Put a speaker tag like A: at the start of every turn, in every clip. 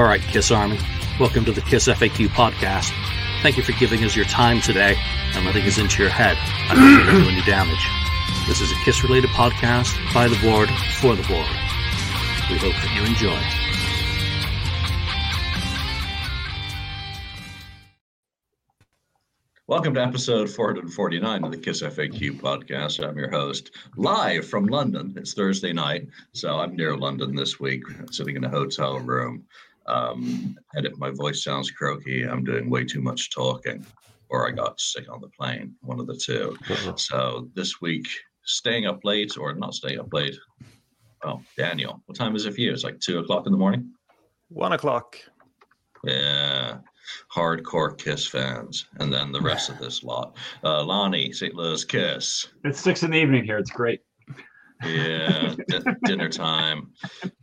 A: All right, Kiss Army. Welcome to the Kiss FAQ podcast. Thank you for giving us your time today and letting us into your head. I hope we're not doing any damage. This is a Kiss related podcast by the board for the board. We hope that you enjoy.
B: Welcome to episode 449 of the Kiss FAQ podcast. I'm your host, live from London. It's Thursday night, so I'm near London this week, sitting in a hotel room. Um, and if my voice sounds croaky, I'm doing way too much talking, or I got sick on the plane, one of the 2 So this week, staying up late or not staying up late. Oh, Daniel, what time is it for you? It's like two o'clock in the morning.
C: One o'clock.
B: Yeah, hardcore Kiss fans, and then the rest of this lot. Uh, Lonnie, St. Louis Kiss.
D: It's six in the evening here. It's great.
B: Yeah, d- dinner time.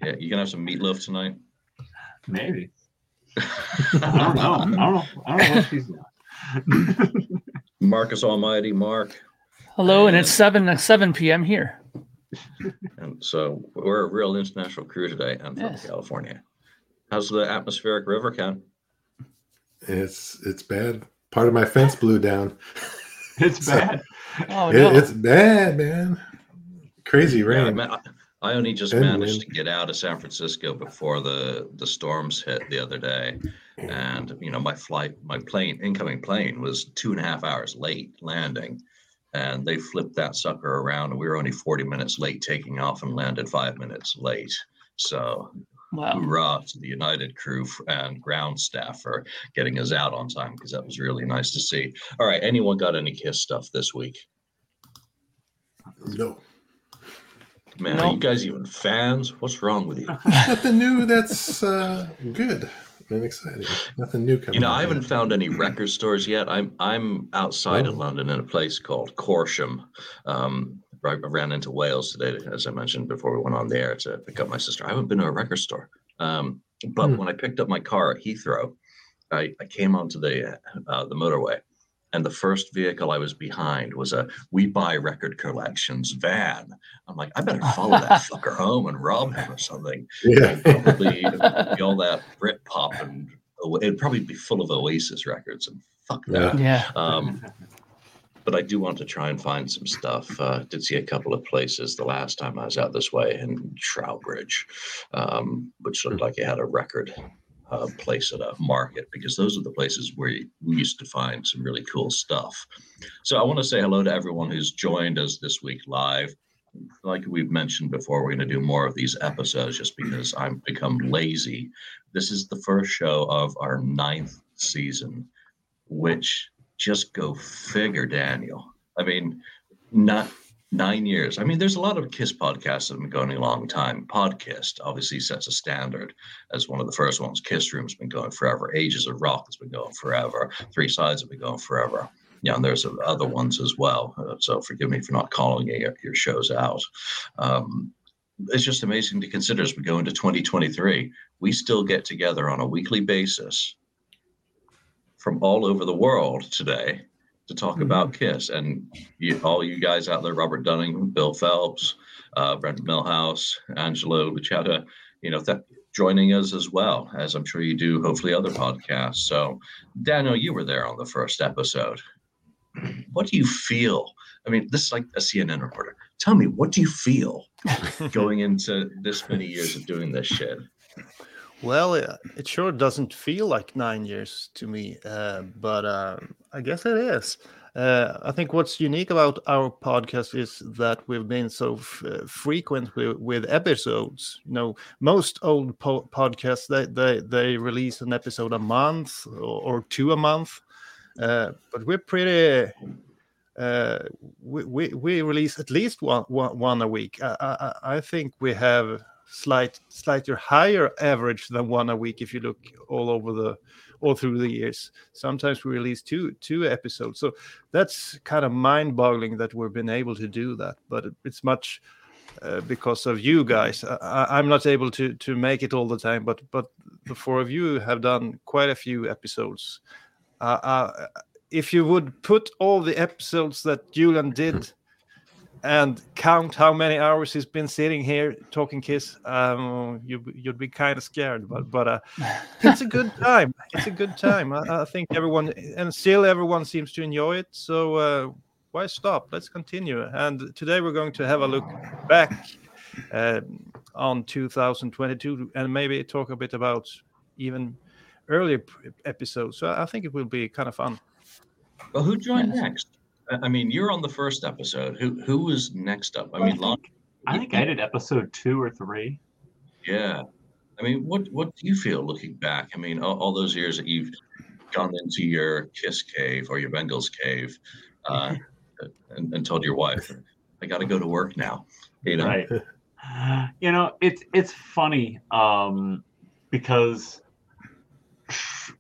B: Yeah, you gonna have some meatloaf tonight?
D: Maybe. I don't know. I don't know. I don't know what she's doing.
B: Marcus Almighty, Mark.
E: Hello, and it's seven seven p.m. here.
B: And so we're a real international crew today. I'm from
E: Yes.
B: California. How's the atmospheric river count?
F: It's it's bad. Part of my fence blew down.
D: It's
F: So-
D: bad.
E: Oh
F: It-
E: no!
F: it's bad, man. Crazy
B: Yeah, I,
F: rain.
B: ma- I only just
F: And
B: managed
F: wind.
B: to get out of San Francisco before the the storms hit the other day, and you know my flight, my plane, incoming plane was two and a half hours late landing, and they flipped that sucker around, and we were only forty minutes late taking off and landed five minutes late. So
E: wow.
B: hoorah to the United crew and ground staff for getting us out on time because that was really nice to see. All right, anyone got any Kiss stuff this week?
F: No,
B: Man,
E: No.
B: are you guys even fans? What's wrong with you?
F: nothing new. That's uh, good and exciting. Nothing new coming.
B: You know, I haven't found any record stores yet. I'm I'm outside of
F: Oh.
B: London in a place called Corsham. Um, I ran into Wales today, as I mentioned before we went on the air to pick up my sister. I haven't been to a record store. Um, but
F: Hmm.
B: when I picked up my car at Heathrow, I, I came onto the uh, the motorway, and the first vehicle I was behind was a We Buy Record Collections van. I'm like, I better follow that fucker home and rob him or something
F: Yeah.
B: probably be all that Brit pop and it'd probably be full of Oasis records and fuck that.
E: Yeah.
B: Um, but I do want to try and find some stuff. Uh, did see a couple of places the last time I was out this way in Trowbridge, um, which looked like it had a record uh, place at a market because those are the places where we used to find some really cool stuff. So I want to say hello to everyone who's joined us this week live like we've mentioned before, we're going to do more of these episodes just because I've become lazy. This is the first show of our ninth season, which just go figure, Daniel. I mean, not nine years. I mean, there's a lot of Kiss podcasts that have been going a long time. Podcast obviously sets a standard as one of the first ones. Kiss Room's been going forever. Ages of Rock has been going forever. Three Sides have been going forever yeah, and there's other ones as well. Uh, so forgive me for not calling your, your shows out. Um, it's just amazing to consider as we go into 2023, we still get together on a weekly basis from all over the world today to talk about Kiss. And you, all you guys out there, Robert Dunning, Bill Phelps, uh, Brent Millhouse, Angelo Luciata, you know, that joining us as well, as I'm sure you do, hopefully other podcasts. So, Daniel, you were there on the first episode what do you feel? I mean, this is like a CNN reporter. Tell me, what do you feel going into this many years of doing this shit?
C: Well, it, it sure doesn't feel like nine years to me, uh, but uh, I guess it is. Uh, I think what's unique about our podcast is that we've been so f- uh, frequent with, with episodes. You know, most old po- podcasts they, they they release an episode a month or, or two a month, uh, but we're pretty. Uh, we, we we release at least one one, one a week. I, I I think we have slight slightly higher average than one a week if you look all over the all through the years. Sometimes we release two two episodes. So that's kind of mind-boggling that we've been able to do that but it's much uh, because of you guys. I, i'm not able to to make it all the time but but the four of you have done quite a few episodes. Uh, uh, if you would put all the episodes that Julian did and count how many hours he's been sitting here talking Kiss, um, you you'd be kind of scared. But but uh, it's a good time. It's a good time. I, I, think everyone and still everyone seems to enjoy it. So uh, why stop? Let's continue. And today we're going to have a look back uh, on 2022 and maybe talk a bit about even earlier episodes. So I think it will be kind of fun.
B: Well, who joined yes. next? I mean, you're on the first episode. Who who was next up? I mean,
D: I think, I, think I did episode two or three.
B: Yeah, I mean, what what do you feel looking back? I mean, all, all those years that you've gone into your Kiss cave or your Bengals cave, uh, and, and told your wife, "I got to go to work now." You know,
D: right? You know, it's it's funny um, because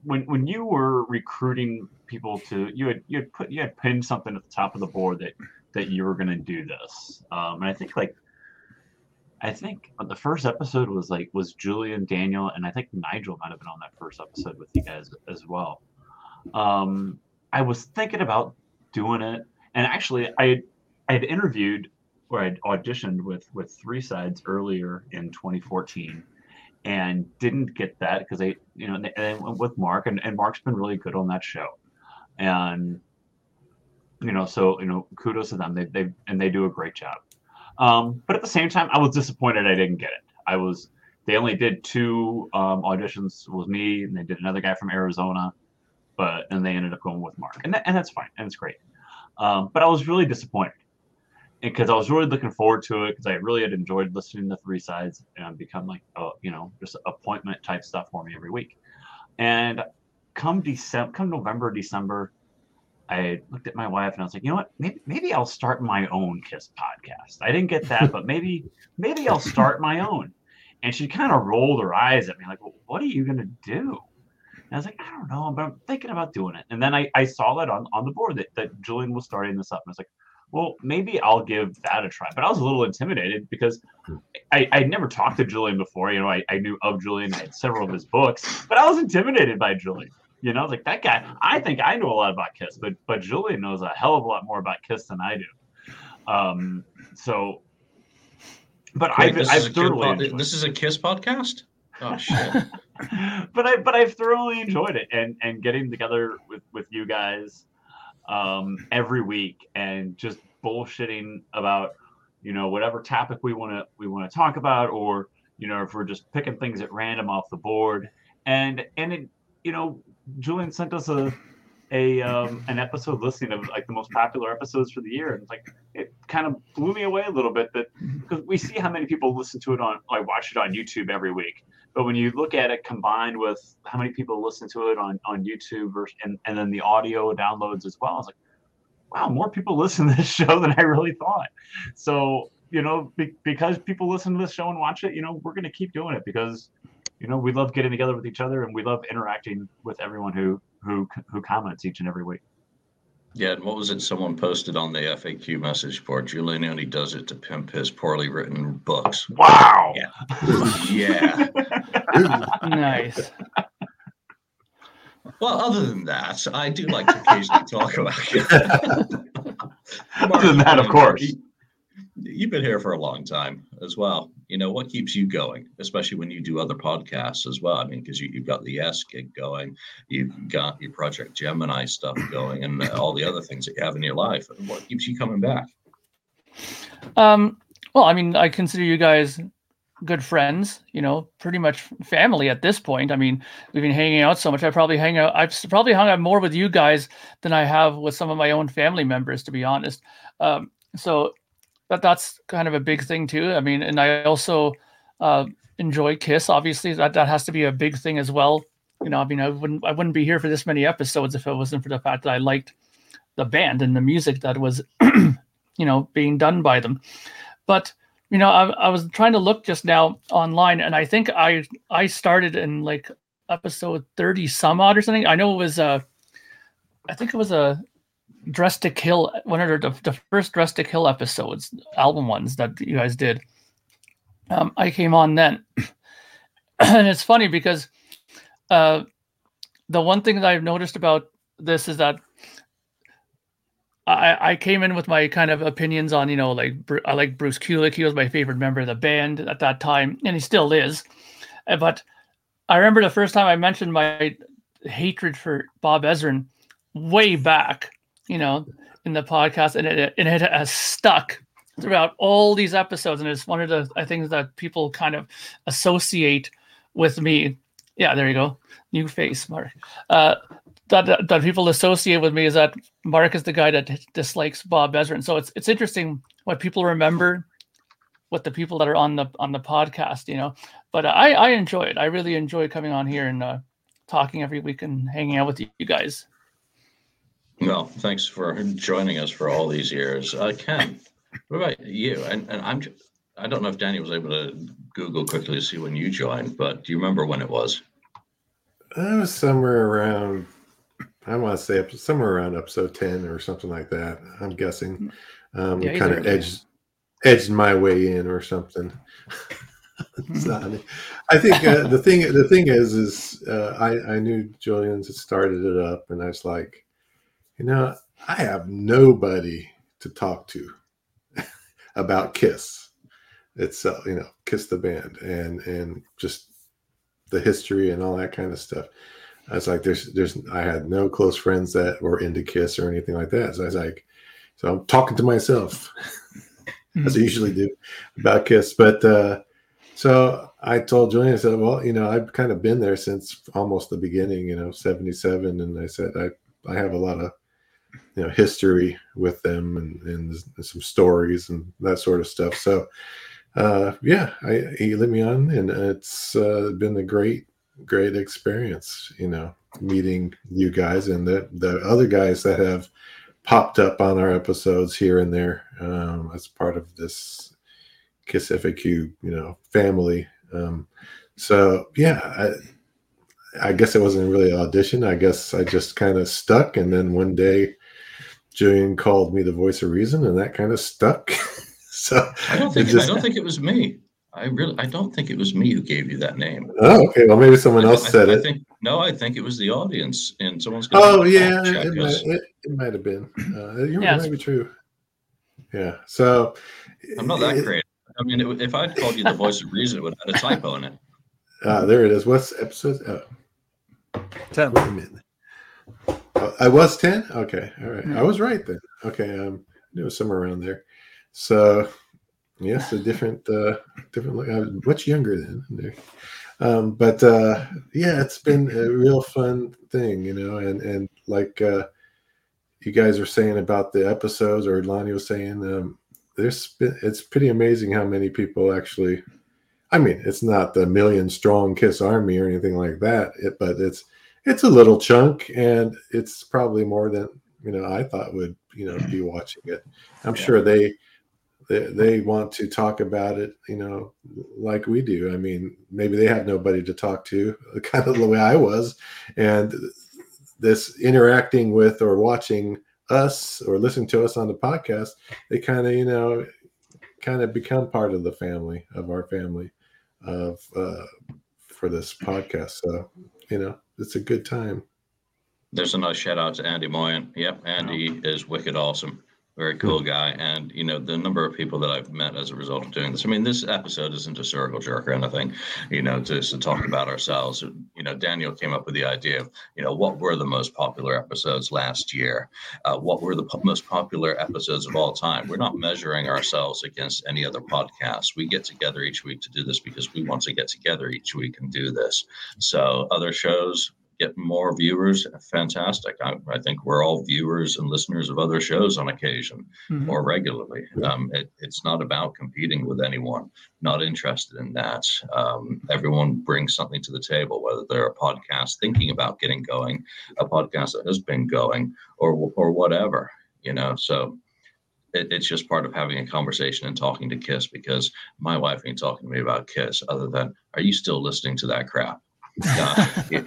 D: when when you were recruiting people to you had you had put you had pinned something at the top of the board that that you were going to do this. Um, and i think like i think the first episode was like was julian daniel and i think nigel might have been on that first episode with you guys as well. Um, i was thinking about doing it and actually i i had interviewed or i'd auditioned with with three sides earlier in 2014 and didn't get that because they, you know, and with Mark, and, and Mark's been really good on that show, and you know, so you know, kudos to them. They they and they do a great job. Um, but at the same time, I was disappointed I didn't get it. I was. They only did two um, auditions. with me, and they did another guy from Arizona, but and they ended up going with Mark, and that, and that's fine, and it's great. Um, but I was really disappointed because I was really looking forward to it because I really had enjoyed listening to three sides and become like a, you know just appointment type stuff for me every week. And come December, come November, December, I looked at my wife and I was like, you know what? Maybe maybe I'll start my own Kiss podcast. I didn't get that, but maybe maybe I'll start my own. And she kind of rolled her eyes at me like, well, what are you gonna do? And I was like, I don't know, but I'm thinking about doing it. And then I, I saw that on, on the board that, that Julian was starting this up. And I was like, well, maybe I'll give that a try. But I was a little intimidated because I, I'd never talked to Julian before. You know, I, I knew of Julian, I had several of his books, but I was intimidated by Julian. You know, like that guy, I think I know a lot about Kiss, but but Julian knows a hell of a lot more about Kiss than I do. Um, so but Wait, I've, I've thoroughly
B: this is a Kiss podcast. Oh shit!
D: but I but I've thoroughly enjoyed it and and getting together with with you guys um, every week and just bullshitting about you know whatever topic we want to we want to talk about or you know if we're just picking things at random off the board and and it you know julian sent us a a um, an episode listing of like the most popular episodes for the year and like it kind of blew me away a little bit that because we see how many people listen to it on like watch it on youtube every week but when you look at it combined with how many people listen to it on, on YouTube versus, and, and then the audio downloads as well, it's like, wow, more people listen to this show than I really thought. So, you know, be, because people listen to this show and watch it, you know, we're going to keep doing it because, you know, we love getting together with each other and we love interacting with everyone who, who, who comments each and every week.
B: Yeah, and what was it someone posted on the FAQ message board? Julian only does it to pimp his poorly written books.
D: Wow.
B: Yeah. yeah.
E: nice.
B: Well, other than that, I do like to occasionally talk about it.
D: other than that, of course
B: you've been here for a long time as well. You know, what keeps you going, especially when you do other podcasts as well? I mean, because you, have got the Yes gig going, you've got your Project Gemini stuff going, and all the other things that you have in your life. What keeps you coming back?
E: Um, well, I mean, I consider you guys good friends, you know, pretty much family at this point. I mean, we've been hanging out so much. I probably hang out, I've probably hung out more with you guys than I have with some of my own family members, to be honest. Um, so that that's kind of a big thing too. I mean, and I also uh, enjoy Kiss. Obviously, that that has to be a big thing as well. You know, I mean, I wouldn't I wouldn't be here for this many episodes if it wasn't for the fact that I liked the band and the music that was, you know, being done by them. But you know, I, I was trying to look just now online, and I think I I started in like episode thirty some odd or something. I know it was uh, I think it was a Dressed to Kill, one of the, the first Dressed to Kill episodes, album ones that you guys did. Um, I came on then, and it's funny because uh, the one thing that I've noticed about this is that I, I came in with my kind of opinions on, you know, like I like Bruce Kulick. He was my favorite member of the band at that time, and he still is. Uh, But I remember the first time I mentioned my hatred for Bob Ezrin way back, you know, in the podcast, and it and it has stuck throughout all these episodes, and it's one of the things that people kind of associate with me. Yeah, there you go, new face, Mark. Uh, that, that people associate with me is that Mark is the guy that dislikes Bob Ezrin. So it's it's interesting what people remember, with the people that are on the on the podcast, you know. But I I enjoy it. I really enjoy coming on here and uh, talking every week and hanging out with you guys.
B: Well, thanks for joining us for all these years. Uh, Ken, what about you? And, and I'm, I don't know if Danny was able to Google quickly to see when you joined, but do you remember when it was?
F: I was somewhere around, I want to say somewhere around episode 10 or something like that. I'm guessing. Um,
E: Yeah,
F: kind of edged, edged my way in or something. It's not- I think uh, the thing, the thing is, is uh, I, I knew Julian's had started it up and I was like, you know, I have nobody to talk to about Kiss itself, you know, Kiss the band and, and just the history and all that kind of stuff. I was like, there's, there's, I had no close friends that were into Kiss or anything like that. So I was like, so I'm talking to myself, as I usually do about Kiss. But uh, so I told Julian, I said, well, you know, I've kind of been there since almost the beginning, you know, 77. And I said, I, I have a lot of, you know, history with them and, and some stories and that sort of stuff. So, uh, yeah, I, he let me on, and it's uh, been a great, great experience. You know, meeting you guys and the the other guys that have popped up on our episodes here and there um, as part of this Kiss FAQ, you know, family. Um, so yeah, I, I guess it wasn't really an audition. I guess I just kind of stuck, and then one day. Julian called me the voice of reason, and that kind of stuck. so
B: I don't think
F: It just-
B: I don't think it was me. I really I don't think it was me who gave you that name.
F: Oh, okay. Well, maybe someone
B: I-
F: else
B: I-
F: said
B: I
F: it.
B: think no, I think it was the audience, and someone's. gonna
F: Oh, yeah, it, might, it, it might have been. Uh, you're,
E: Yeah.
F: it might be true. Yeah. So
B: I'm not that
F: it-
B: great. I mean, it, if I'd called you the voice of reason, it would have had a typo in it.
F: Uh, there it is. What's episode? Oh,
C: 10.
F: wait a minute. I was ten. Okay, all right. I was right then. Okay, um, it was somewhere around there. So, yes, a different, uh, different. look. I was much younger then. There. Um, but uh, yeah, it's been a real fun thing, you know, and and like uh, you guys were saying about the episodes, or Lonnie was saying, um, there's been, it's pretty amazing how many people actually. I mean, it's not the million strong Kiss Army or anything like that, it, but it's it's a little chunk, and it's probably more than you know I thought would you know be watching it. I'm
B: Yeah.
F: sure they, they they want to talk about it, you know, like we do. I mean, maybe they have nobody to talk to, kind of the way I was, and this interacting with or watching us or listening to us on the podcast, they kind of you know kind of become part of the family of our family of uh, for this podcast. So you know, it's a good time.
B: There's a nice shout out to Andy Moyen. Yep, Andy is wicked awesome. Very cool guy. And, you know, the number of people that I've met as a result of doing this. I mean, this episode isn't a circle jerk or anything, you know, just to talk about ourselves. You know, Daniel came up with the idea of, you know, what were the most popular episodes last year? Uh, what were the po- most popular episodes of all time? We're not measuring ourselves against any other podcast. We get together each week to do this because we want to get together each week and do this. So, other shows, get more viewers fantastic. I, I think we're all viewers and listeners of other shows on occasion
E: Mhm.
B: or regularly. Um, it, it's not about competing with anyone not interested in that. Um, everyone brings something to the table whether they're a podcast thinking about getting going a podcast that has been going or or whatever you know? So it, it's just part of having a conversation and talking to kiss because my wife ain't talking to me about kiss other than are you still listening to that crap? Uh, it-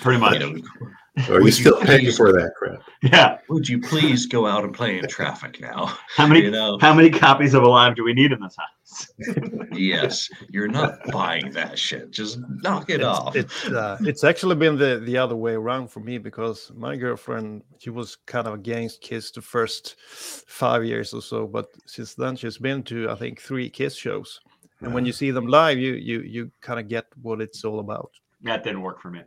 D: Pretty much.
B: you know,
F: Or are you
B: Would you
F: still paying
B: please-
F: for that crap?
D: Yeah.
B: Would you please go out and play in traffic now?
D: How many
B: You know,
D: how many copies of Alive do we need in this house?
B: yes, you're not buying that shit. Just knock it
C: it's,
B: off.
C: It's, uh, it's actually been the, the other way around for me because my girlfriend she was kind of against Kiss the first five years or so, but since then she's been to I think three Kiss shows, and when you see them live, you you you kind of get what it's all about.
D: That didn't work for me.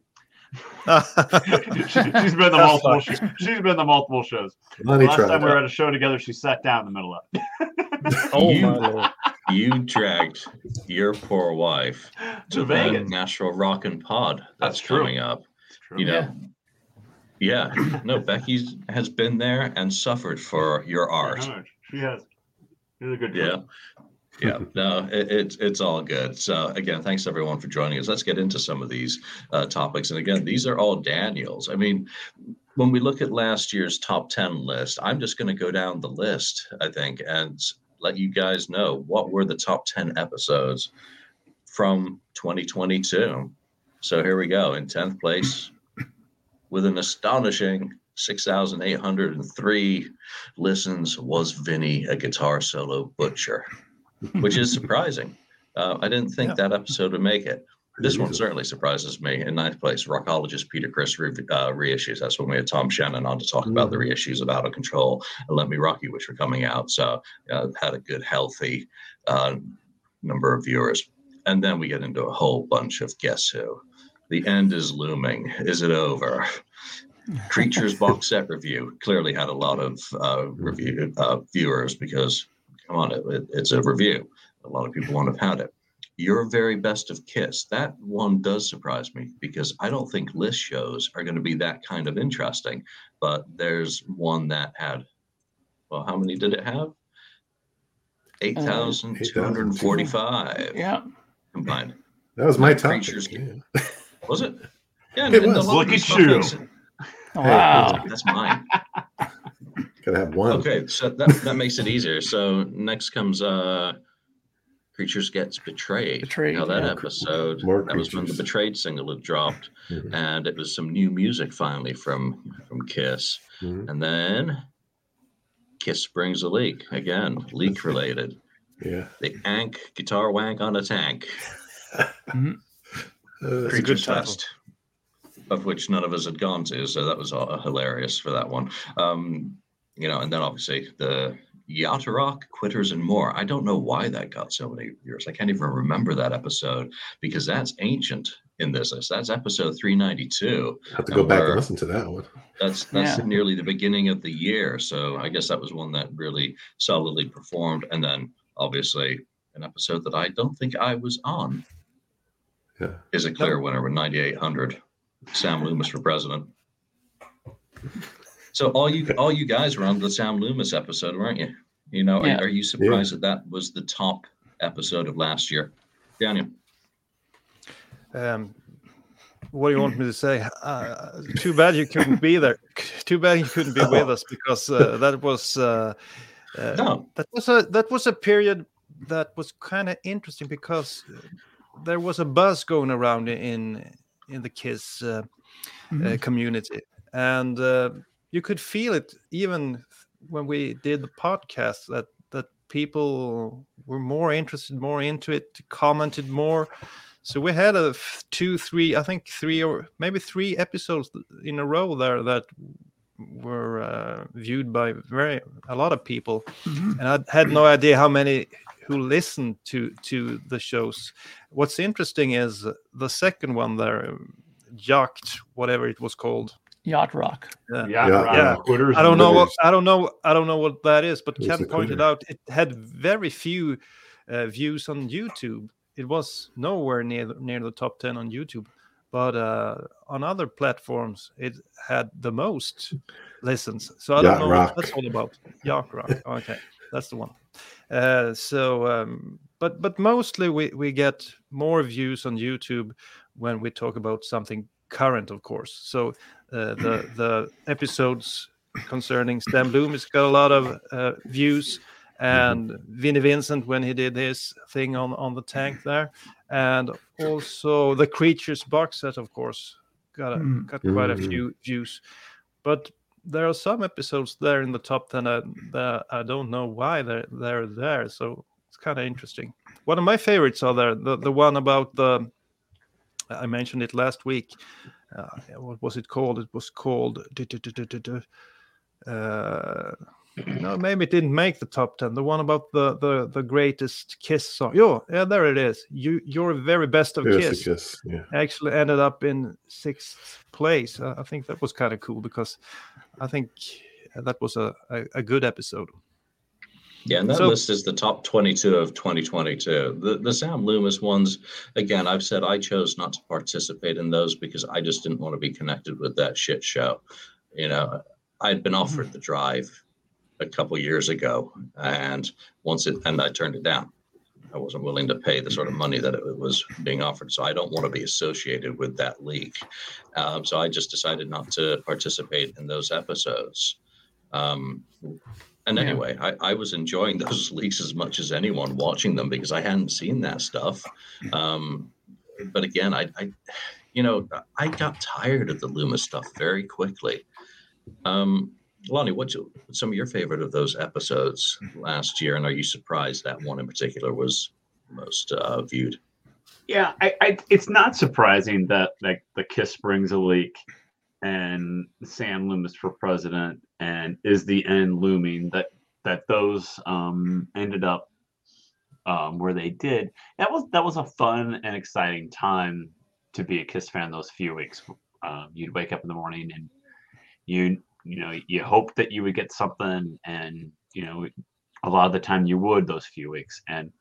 D: She, has been the
C: That's
D: multiple.
C: fine.
D: She's been the multiple shows.
F: Money
D: Last
F: tried.
D: time we were at a show together, she sat down in the middle of it.
C: oh
B: You-
C: my lord!
B: you dragged your poor wife to
D: To
B: the
D: Vegas.
B: Nashville Rock and Pod that's,
D: That's true.
B: coming up.
D: It's true.
B: You know, yeah. No, Becky has been there and suffered for your art.
D: She has. She's a good
B: Yeah.
D: girl.
B: Yeah, no, it, it's it's all good. So again, thanks everyone for joining us. Let's get into some of these uh, topics. And again, these are all Daniels. I mean, when we look at last year's top ten list, I'm just going to go down the list. I think and let you guys know what were the top ten episodes from 2022. So here we go. In tenth place, with an astonishing 6,803 listens, was Vinny a guitar solo butcher which is surprising. Uh, I didn't think
C: Yeah.
B: that episode would make it. This one certainly surprises me. In ninth place, Rockologist Peter Criss re- uh, reissues. That's when we had Tom Shannon on to talk about the reissues of Out of Control and Let Me Rock You, which were coming out. So uh, had a good, healthy uh, number of viewers. And then we get into a whole bunch of Guess Who. The end is looming. Is it over? Creatures box set review clearly had a lot of uh, review uh, viewers because come on, it, it- it's a review. A lot of people won't have had it. Your very best of Kiss. That one does surprise me because I don't think list shows are going to be that kind of interesting. But there's one that had, well, how many did it have? Uh, 8,245
E: Yeah.
B: combined.
F: That was my topic.
B: Creatures-
F: yeah.
B: Was it? Yeah,
F: It was.
B: lot
D: Look at you.
B: that's-
E: Wow.
B: That's mine.
F: Gotta have one.
B: Okay, so that, that makes it easier. So next comes uh Creatures Gets Betrayed.
E: Betrayed,
B: Now that
E: yeah.
B: episode,
F: More
B: that was when the Betrayed single had dropped,
F: Mhm.
B: and it was some new music finally from from Kiss.
F: Mhm.
B: And then Kiss brings a leak again, leak related.
F: Yeah.
B: The Ankh guitar wank on a tank.
F: Uh,
C: That's a good
B: Creatures
C: title.
B: Fest, of which none of us had gone to, so that was uh, hilarious for that one. Um, you know, and then obviously the Yacht Rock, Quitters, and more. I don't know why that got so many viewers. I can't even remember that episode because that's ancient in this list. That's episode 392.
F: I have to go back and listen to that one.
B: That's that's
E: Yeah.
B: nearly the beginning of the year. So I guess that was one that really solidly performed. And then obviously an episode that I don't think I was on
F: Yeah.
B: is a clear winner with 9,800. Sam Loomis for president. So all you all you guys were on the Sam Loomis episode, weren't you? You know,
E: Yeah.
B: are, are you surprised that that was the top episode of last year, Daniel?
C: Um, what do you want me to say? Uh, too bad you couldn't be there. Too bad you couldn't be with us because uh, that was uh, uh,
B: No.
C: that was a that was a period that was kind of interesting because there was a buzz going around in in the Kiss uh, uh, community, and uh, you could feel it even when we did the podcast that that people were more interested, more into it, commented more. So we had a two, three, I think three or maybe three episodes in a row there that were uh, viewed by very a lot of people,
E: Mhm.
C: and I had no idea how many who listened to to the shows. What's interesting is the second one there, Yacht, whatever it was called.
E: Yacht Rock.
D: Yeah,
F: Yeah,
D: right.
C: yeah.
D: Quitters
C: I don't know what I don't know I don't know what that is, but
F: It's
C: Ken pointed out it had very few uh, views on YouTube. It was nowhere near near the top ten on YouTube, but uh, on other platforms it had the most listens. So I
F: Yacht
C: don't know
F: Rock.
C: what that's all about. Yacht Rock. Okay, that's the one. Uh, so, um, but but mostly we we get more views on YouTube when we talk about something current, of course. So uh, the the episodes concerning Sam Loomis got a lot of uh, views, and Vinnie Vincent when he did his thing on on the tank there, and also the Creatures box set, of course, got a,
E: Mm.
C: got quite a few views, but there are some episodes there in the top ten that, that I don't know why they're they're there. So it's kind of interesting. One of my favorites are there the the one about the I mentioned it last week. Uh, what was it called? It was called. Uh, no, maybe it didn't make the top ten. The one about the the the greatest Kiss song. Yo, yeah, there it is. You your very best of Kiss
F: kiss. Yeah.
C: actually ended up in sixth place. Uh, I think that was kind of cool because I think that was a, a, a good episode.
B: Yeah, and that
C: So-
B: list is the top 22 of 2022. The the Sam Loomis ones, again, I've said I chose not to participate in those because I just didn't want to be connected with that shit show. You know, I'd been offered the drive a couple years ago, and once it and I turned it down. I wasn't willing to pay the sort of money that it was being offered, so I don't want to be associated with that leak. Um, so I just decided not to participate in those episodes. Um, and
E: Yeah.
B: anyway, I, I was enjoying those leaks as much as anyone watching them because I hadn't seen that stuff. Um, but again, I, I, you know, I got tired of the Loomis stuff very quickly. Um, Lonnie, what's what's some of your favorite of those episodes last year? And are you surprised that one in particular was most uh, viewed?
D: Yeah, I, I, it's not surprising that like the Kiss brings a leak, and Sam Loomis for president, and is the end looming that that those um, ended up um, where they did. That was that was a fun and exciting time to be a Kiss fan. Those few weeks, um, you'd wake up in the morning and you you know you hope that you would get something, and you know a lot of the time you would those few weeks, and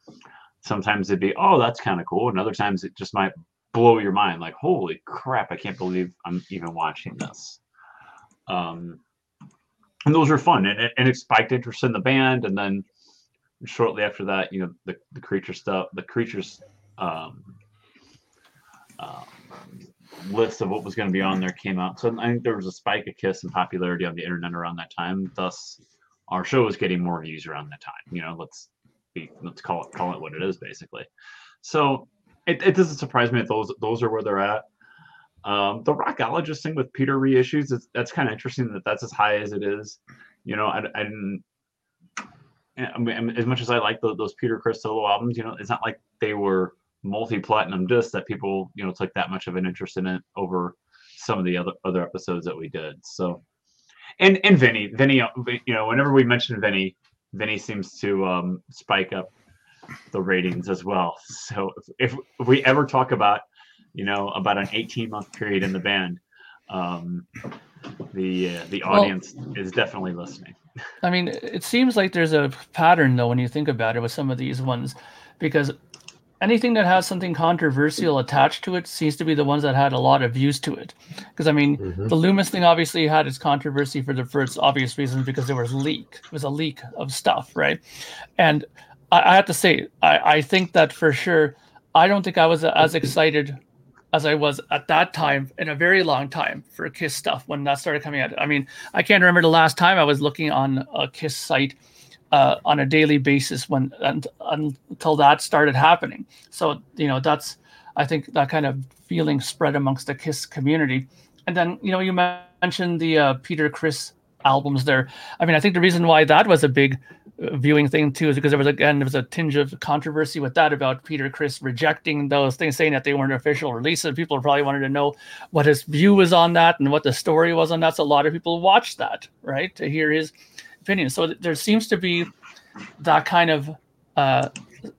D: sometimes it'd be oh that's kind of cool and other times it just might blow your mind like holy crap i can't believe i'm even watching this. Um and those were fun and, and it spiked interest in the band and then shortly after that you know the, the creature stuff the creatures um uh, list of what was going to be on there came out. So i think there was a spike of kiss and popularity on the internet around that time. Thus our show was getting more views around that time you know let's be let's call it call it what it is basically. So it, it doesn't surprise me that those those are where they're at um the rockologist thing with peter reissues it's, that's kind of interesting that that's as high as it is you know i, I didn't I mean, as much as I like those, those Peter Criss solo albums, you know, it's not like they were multi-platinum discs that people, you know, took that much of an interest in it over some of the other other episodes that we did. So, and and Vinny, Vinny, you know, whenever we mention Vinny, Vinny seems to um, spike up the ratings as well. So if, if we ever talk about, you know, about an 18 month period in the band, um, the uh, the
E: Well-
D: audience is definitely listening.
E: I mean, it seems like there's a pattern though when you think about it with some of these ones, because anything that has something controversial attached to it seems to be the ones that had a lot of views to it. Because I mean,
F: Mhm.
E: the Loomis thing obviously had its controversy for the for its obvious reasons because there was leak. It was a leak of stuff, right? And I, I have to say, I, I think that for sure, I don't think I was as excited as I was at that time in a very long time for Kiss stuff when that started coming out. I mean, I can't remember the last time I was looking on a Kiss site uh, on a daily basis when and, until that started happening. So you know that's I think that kind of feeling spread amongst the Kiss community. And then you know you mentioned the uh, Peter Criss albums there. I mean I think the reason why that was a big uh, viewing thing too is because there was again there was a tinge of controversy with that about Peter Criss rejecting those things, saying that they weren't official releases. People probably wanted to know what his view was on that and what the story was on that. So a lot of people watched that right to hear his opinion. So there seems to be that kind of uh,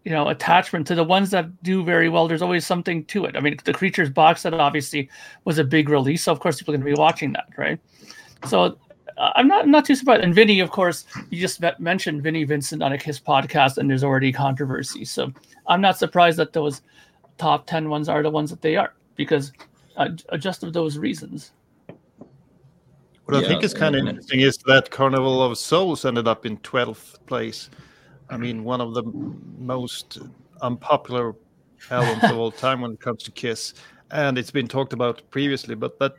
E: you know attachment to the ones that do very well. There's always something to it. I mean, the creatures box set obviously was a big release, so of course people are going to be watching that, right? So I'm not I'm not too surprised. And Vinny, of course, you just met- mentioned Vinny Vincent on a Kiss podcast, and there's already controversy. So I'm not surprised that those top 10 ones are the ones that they are because uh, just of those reasons.
C: What I think is kind of
B: and-
C: interesting is that Carnival of Souls ended up in 12th place. I mean, one of the most unpopular albums of all time when it comes to Kiss. And it's been talked about previously, but that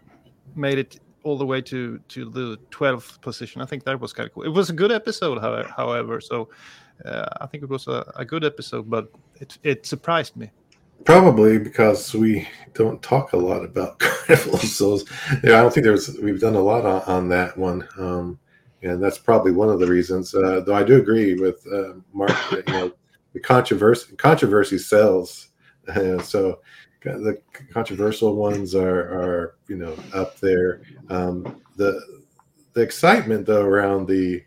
C: made it all the way to, to the 12th position. I think that was kind of cool. It was a good episode, however. so uh, I think it was a, a good episode, but it, it surprised me.
F: Probably because we don't talk a lot about Carnival Souls. Yeah, I don't think there's we've done a lot on, on that one, um, and that's probably one of the reasons. Uh, though I do agree with uh, Mark that you know the controversy controversy sells, so the controversial ones are are you know up there. Um, the the excitement though around the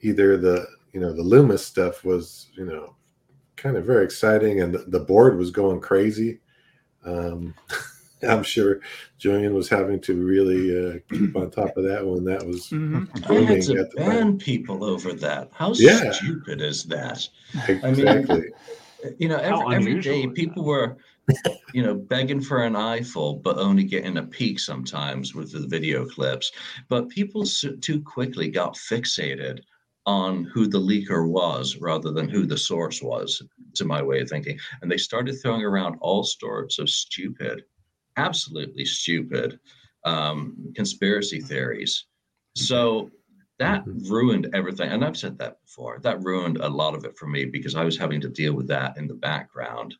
F: either the you know the Loomis stuff was you know kind of very exciting, and the, the board was going crazy. Um, I'm sure Julian was having to really uh, keep on top of that when That was
E: Mhm.
B: I had to ban
F: time.
B: people over that. How
F: Yeah.
B: stupid is that?
F: exactly.
B: You know,
D: How
B: every, every
D: unusual that?
B: people were, you know, begging for an eyeful, but only getting a peek sometimes with the video clips. But people too quickly got fixated on who the leaker was rather than who the source was, to my way of thinking. And they started throwing around all sorts of stupid, absolutely stupid um, conspiracy theories. So that
F: Mhm.
B: ruined everything. And I've said that before. That ruined a lot of it for me because I was having to deal with that in the background.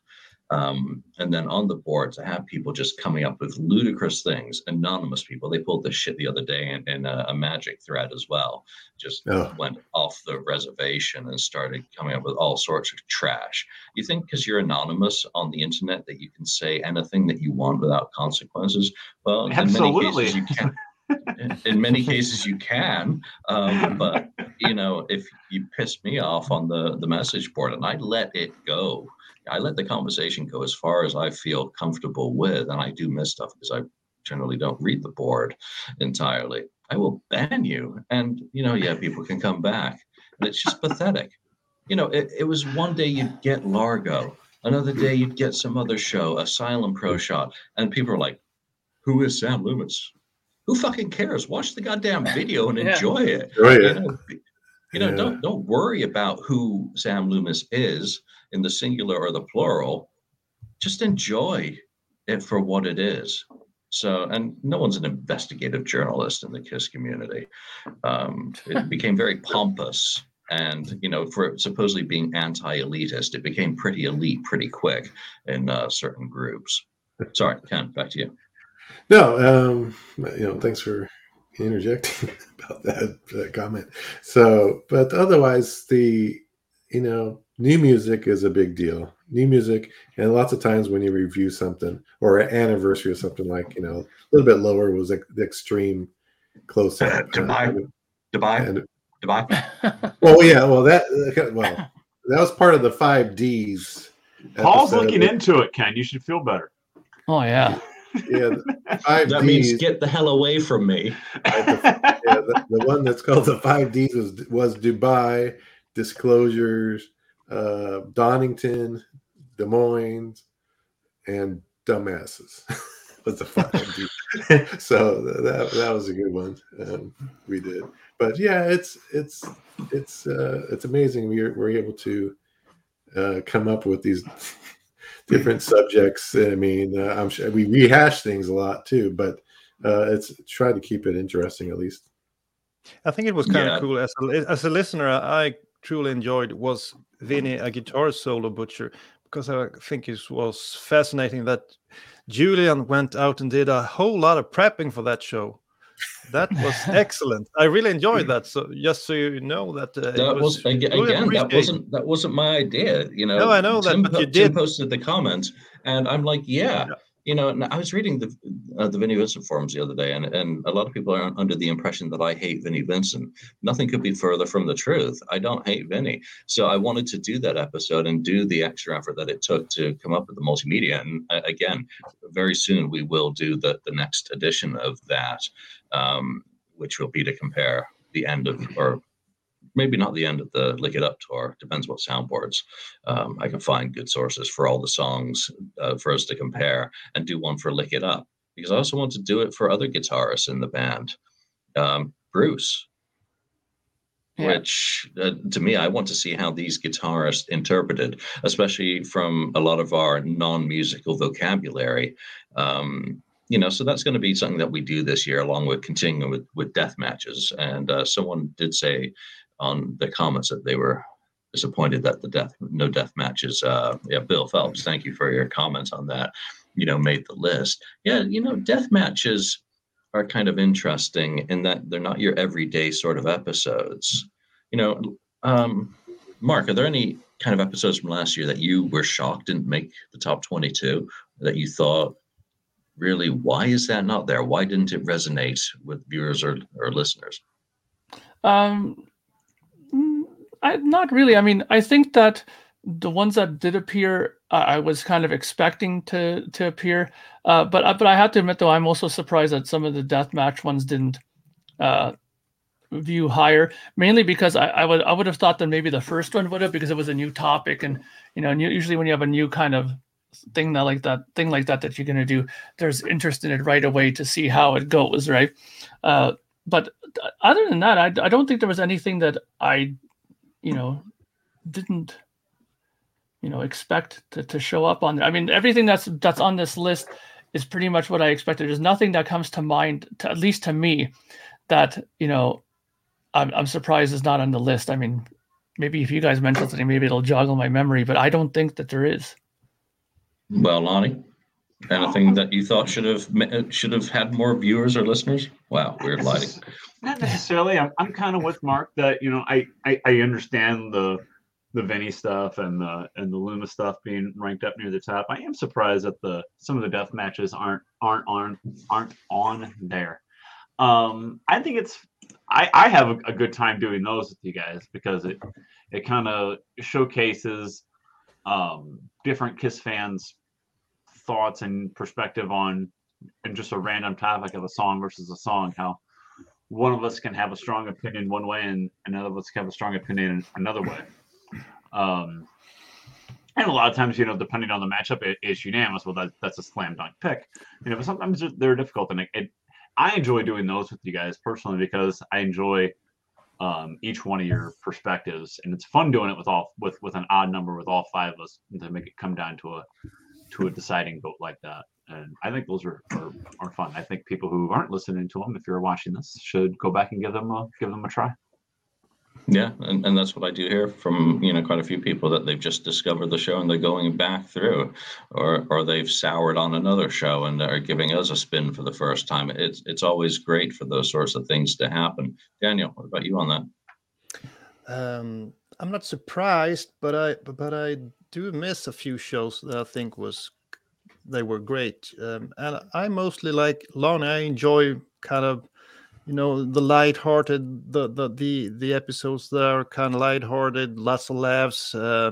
B: Um, and then on the board to have people just coming up with ludicrous things, anonymous people. They pulled this shit the other day in, in a, a magic thread as well. Just
F: Oh.
B: went off the reservation and started coming up with all sorts of trash. You think because you're anonymous on the internet that you can say anything that you want without consequences? Well, in many
D: Absolutely.
B: cases you can. In- in many cases you can um, but you know if you piss me off on the the message board and i let it go i let the conversation go as far as i feel comfortable with and i do miss stuff because i generally don't read the board entirely. I will ban you and you know yeah people can come back and it's just pathetic. You know it, it was one day you'd get largo another day you'd get some other show asylum pro shot and people are like who is sam loomis who fucking cares? Watch the goddamn video and
E: Yeah.
B: enjoy it.
F: Oh
B: you know, you know
F: Yeah.
B: don't don't worry about who Sam Loomis is in the singular or the plural. Just enjoy it for what it is. So, and no one's an investigative journalist in the KISS community. Um, it became very pompous. And, you know, for supposedly being anti elitist, it became pretty elite pretty quick in uh, certain groups. Sorry, Ken, back to you.
F: No, um, you know, thanks for interjecting about that, that comment. So, but otherwise, the you know, new music is a big deal. New music, and lots of times when you review something or an anniversary or something like you know, a little bit lower was like the extreme close up.
B: Uh, Dubai. Uh, Dubai,
F: and
B: Dubai.
F: well, yeah, well that well that was part of the five Ds.
D: Paul's looking into it, Ken. You should feel better.
E: oh yeah.
F: Yeah, the
B: That means get the hell away from me.
F: yeah, the, the one that's called the five Ds was was Dubai, disclosures, uh, Donington, Des Moines, and dumbasses. was the five Ds. so that that was a good one um, we did. But yeah, it's it's it's uh, it's amazing we're we're able to uh, come up with these different subjects. I mean, uh, I'm sure we rehash things a lot too, but uh, it's try to keep it interesting at least.
C: I think it was kind
B: Yeah.
C: of cool as a, as a listener. I truly enjoyed was Vinny a guitar solo butcher because I think it was fascinating that Julian went out and did a whole lot of prepping for that show. That was excellent. I really enjoyed that. So just so you know that uh,
B: that was, aga-
C: really
B: again that wasn't that wasn't my idea you know
C: No, I know that,
B: Tim,
C: but you
B: Tim
C: did.
B: posted the comments and i'm like yeah,
C: Yeah.
B: You know i was reading the uh, the vinnie vincent forums the other day and, and a lot of people are under the impression that i hate vinnie vincent. Nothing could be further from the truth. I don't hate vinnie. So i wanted to do that episode and do the extra effort that it took to come up with the multimedia. And uh, again very soon we will do the the next edition of that um, which will be to compare the end of or maybe not the end of the lick it up tour depends what soundboards um, i can find good sources for all the songs uh, for us to compare and do one for lick it up because i also want to do it for other guitarists in the band. Um, bruce.
E: Yeah.
B: which uh, to me i want to see how these guitarists interpreted especially from a lot of our non-musical vocabulary. Um, you know so that's going to be something that we do this year along with continuing with with death matches. And uh, someone did say on the comments that they were disappointed that the death no death matches. Uh, yeah, Bill Phelps, thank you for your comments on that. You know, made the list. Yeah, you know, death matches are kind of interesting in that they're not your everyday sort of episodes. You know, um, Mark, are there any kind of episodes from last year that you were shocked didn't make the top 22 that you thought really why is that not there why didn't it resonate with viewers or, or listeners
E: um I, not really. I mean i think that the ones that did appear uh, i was kind of expecting to to appear uh, but uh, but i have to admit though i'm also surprised that some of the deathmatch ones didn't uh, view higher mainly because I, I would i would have thought that maybe the first one would have because it was a new topic and you know usually when you have a new kind of thing that like that thing like that that you're going to do there's interest in it right away to see how it goes right? Uh, but other than that I, I don't think there was anything that i you know didn't you know expect to, to show up on there i mean everything that's that's on this list is pretty much what i expected. There's nothing that comes to mind to, at least to me that you know I'm, I'm surprised is not on the list. I mean maybe if you guys mention something maybe it'll joggle my memory but i don't think that there is.
B: Well, Lonnie, anything that you thought should have should have had more viewers or listeners? Wow, weird lighting.
D: Not necessarily. I'm, I'm kind of with Mark that you know I, I I understand the the Vinny stuff and the and the Loomis stuff being ranked up near the top. I am surprised that the some of the death matches aren't aren't on aren't on there. Um, I think it's I I have a, a good time doing those with you guys because it it kind of showcases um, different Kiss fans' thoughts and perspective on and just a random topic of a song versus a song. How one of us can have a strong opinion one way and another of us can have a strong opinion another way. Um, and a lot of times, you know, depending on the matchup, it is unanimous. Well, that, that's a slam dunk pick. You know, but sometimes they're difficult, and it, it, I enjoy doing those with you guys personally because I enjoy um, each one of your perspectives, and it's fun doing it with all with with an odd number with all five of us to make it come down to a to a deciding vote like that. And I think those are, are, are fun. I think people who aren't listening to them, if you're watching this, should go back and give them a give them a try.
B: Yeah, and, and that's what I do hear from you know quite a few people that they've just discovered the show and they're going back through, or or they've soured on another show and are giving us a spin for the first time. It's it's always great for those sorts of things to happen. Daniel, what about you on that?
C: Um, I'm not surprised, but I but I do miss a few shows that I think was they were great, um, and I mostly like Lonnie. I enjoy kind of you know the light-hearted the the the, the episodes that are kind of light-hearted lots of laughs uh,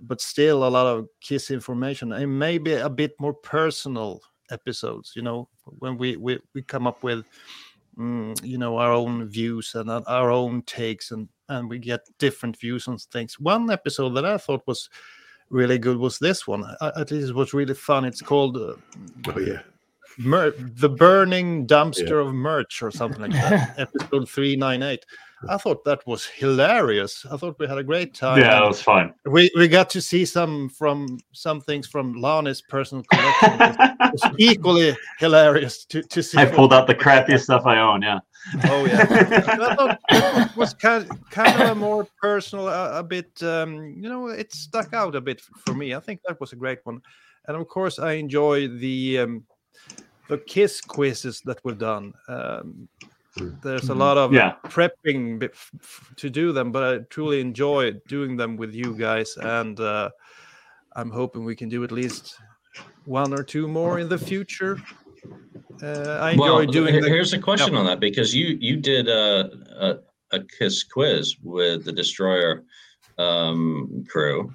C: but still a lot of kiss information and maybe a bit more personal episodes you know when we we, we come up with mm, you know our own views and our own takes and and we get different views on things. One episode that i thought was really good was this one. At least it was really fun. It's called uh,
F: oh yeah
C: Mer- the burning dumpster yeah. of merch or something like that episode 398 i thought that was hilarious. I thought we had a great time.
D: Yeah it was fun
C: we we got to see some from some things from Lonnie's personal collection. It was equally hilarious to, to see
D: i pulled out the crappiest stuff i own yeah.
C: Oh yeah. I thought it was kind, kind of a more personal a, a bit um, you know it stuck out a bit for me. I think that was a great one. And of course i enjoy the um, the kiss quizzes that we've done. Um, there's a mm-hmm. lot of yeah. prepping to do them, but I truly enjoy doing them with you guys, and uh, I'm hoping we can do at least one or two more in the future. Uh, I enjoy well, doing.
B: The, here's a question yeah. on that because you you did a, a, a kiss quiz with the destroyer um, crew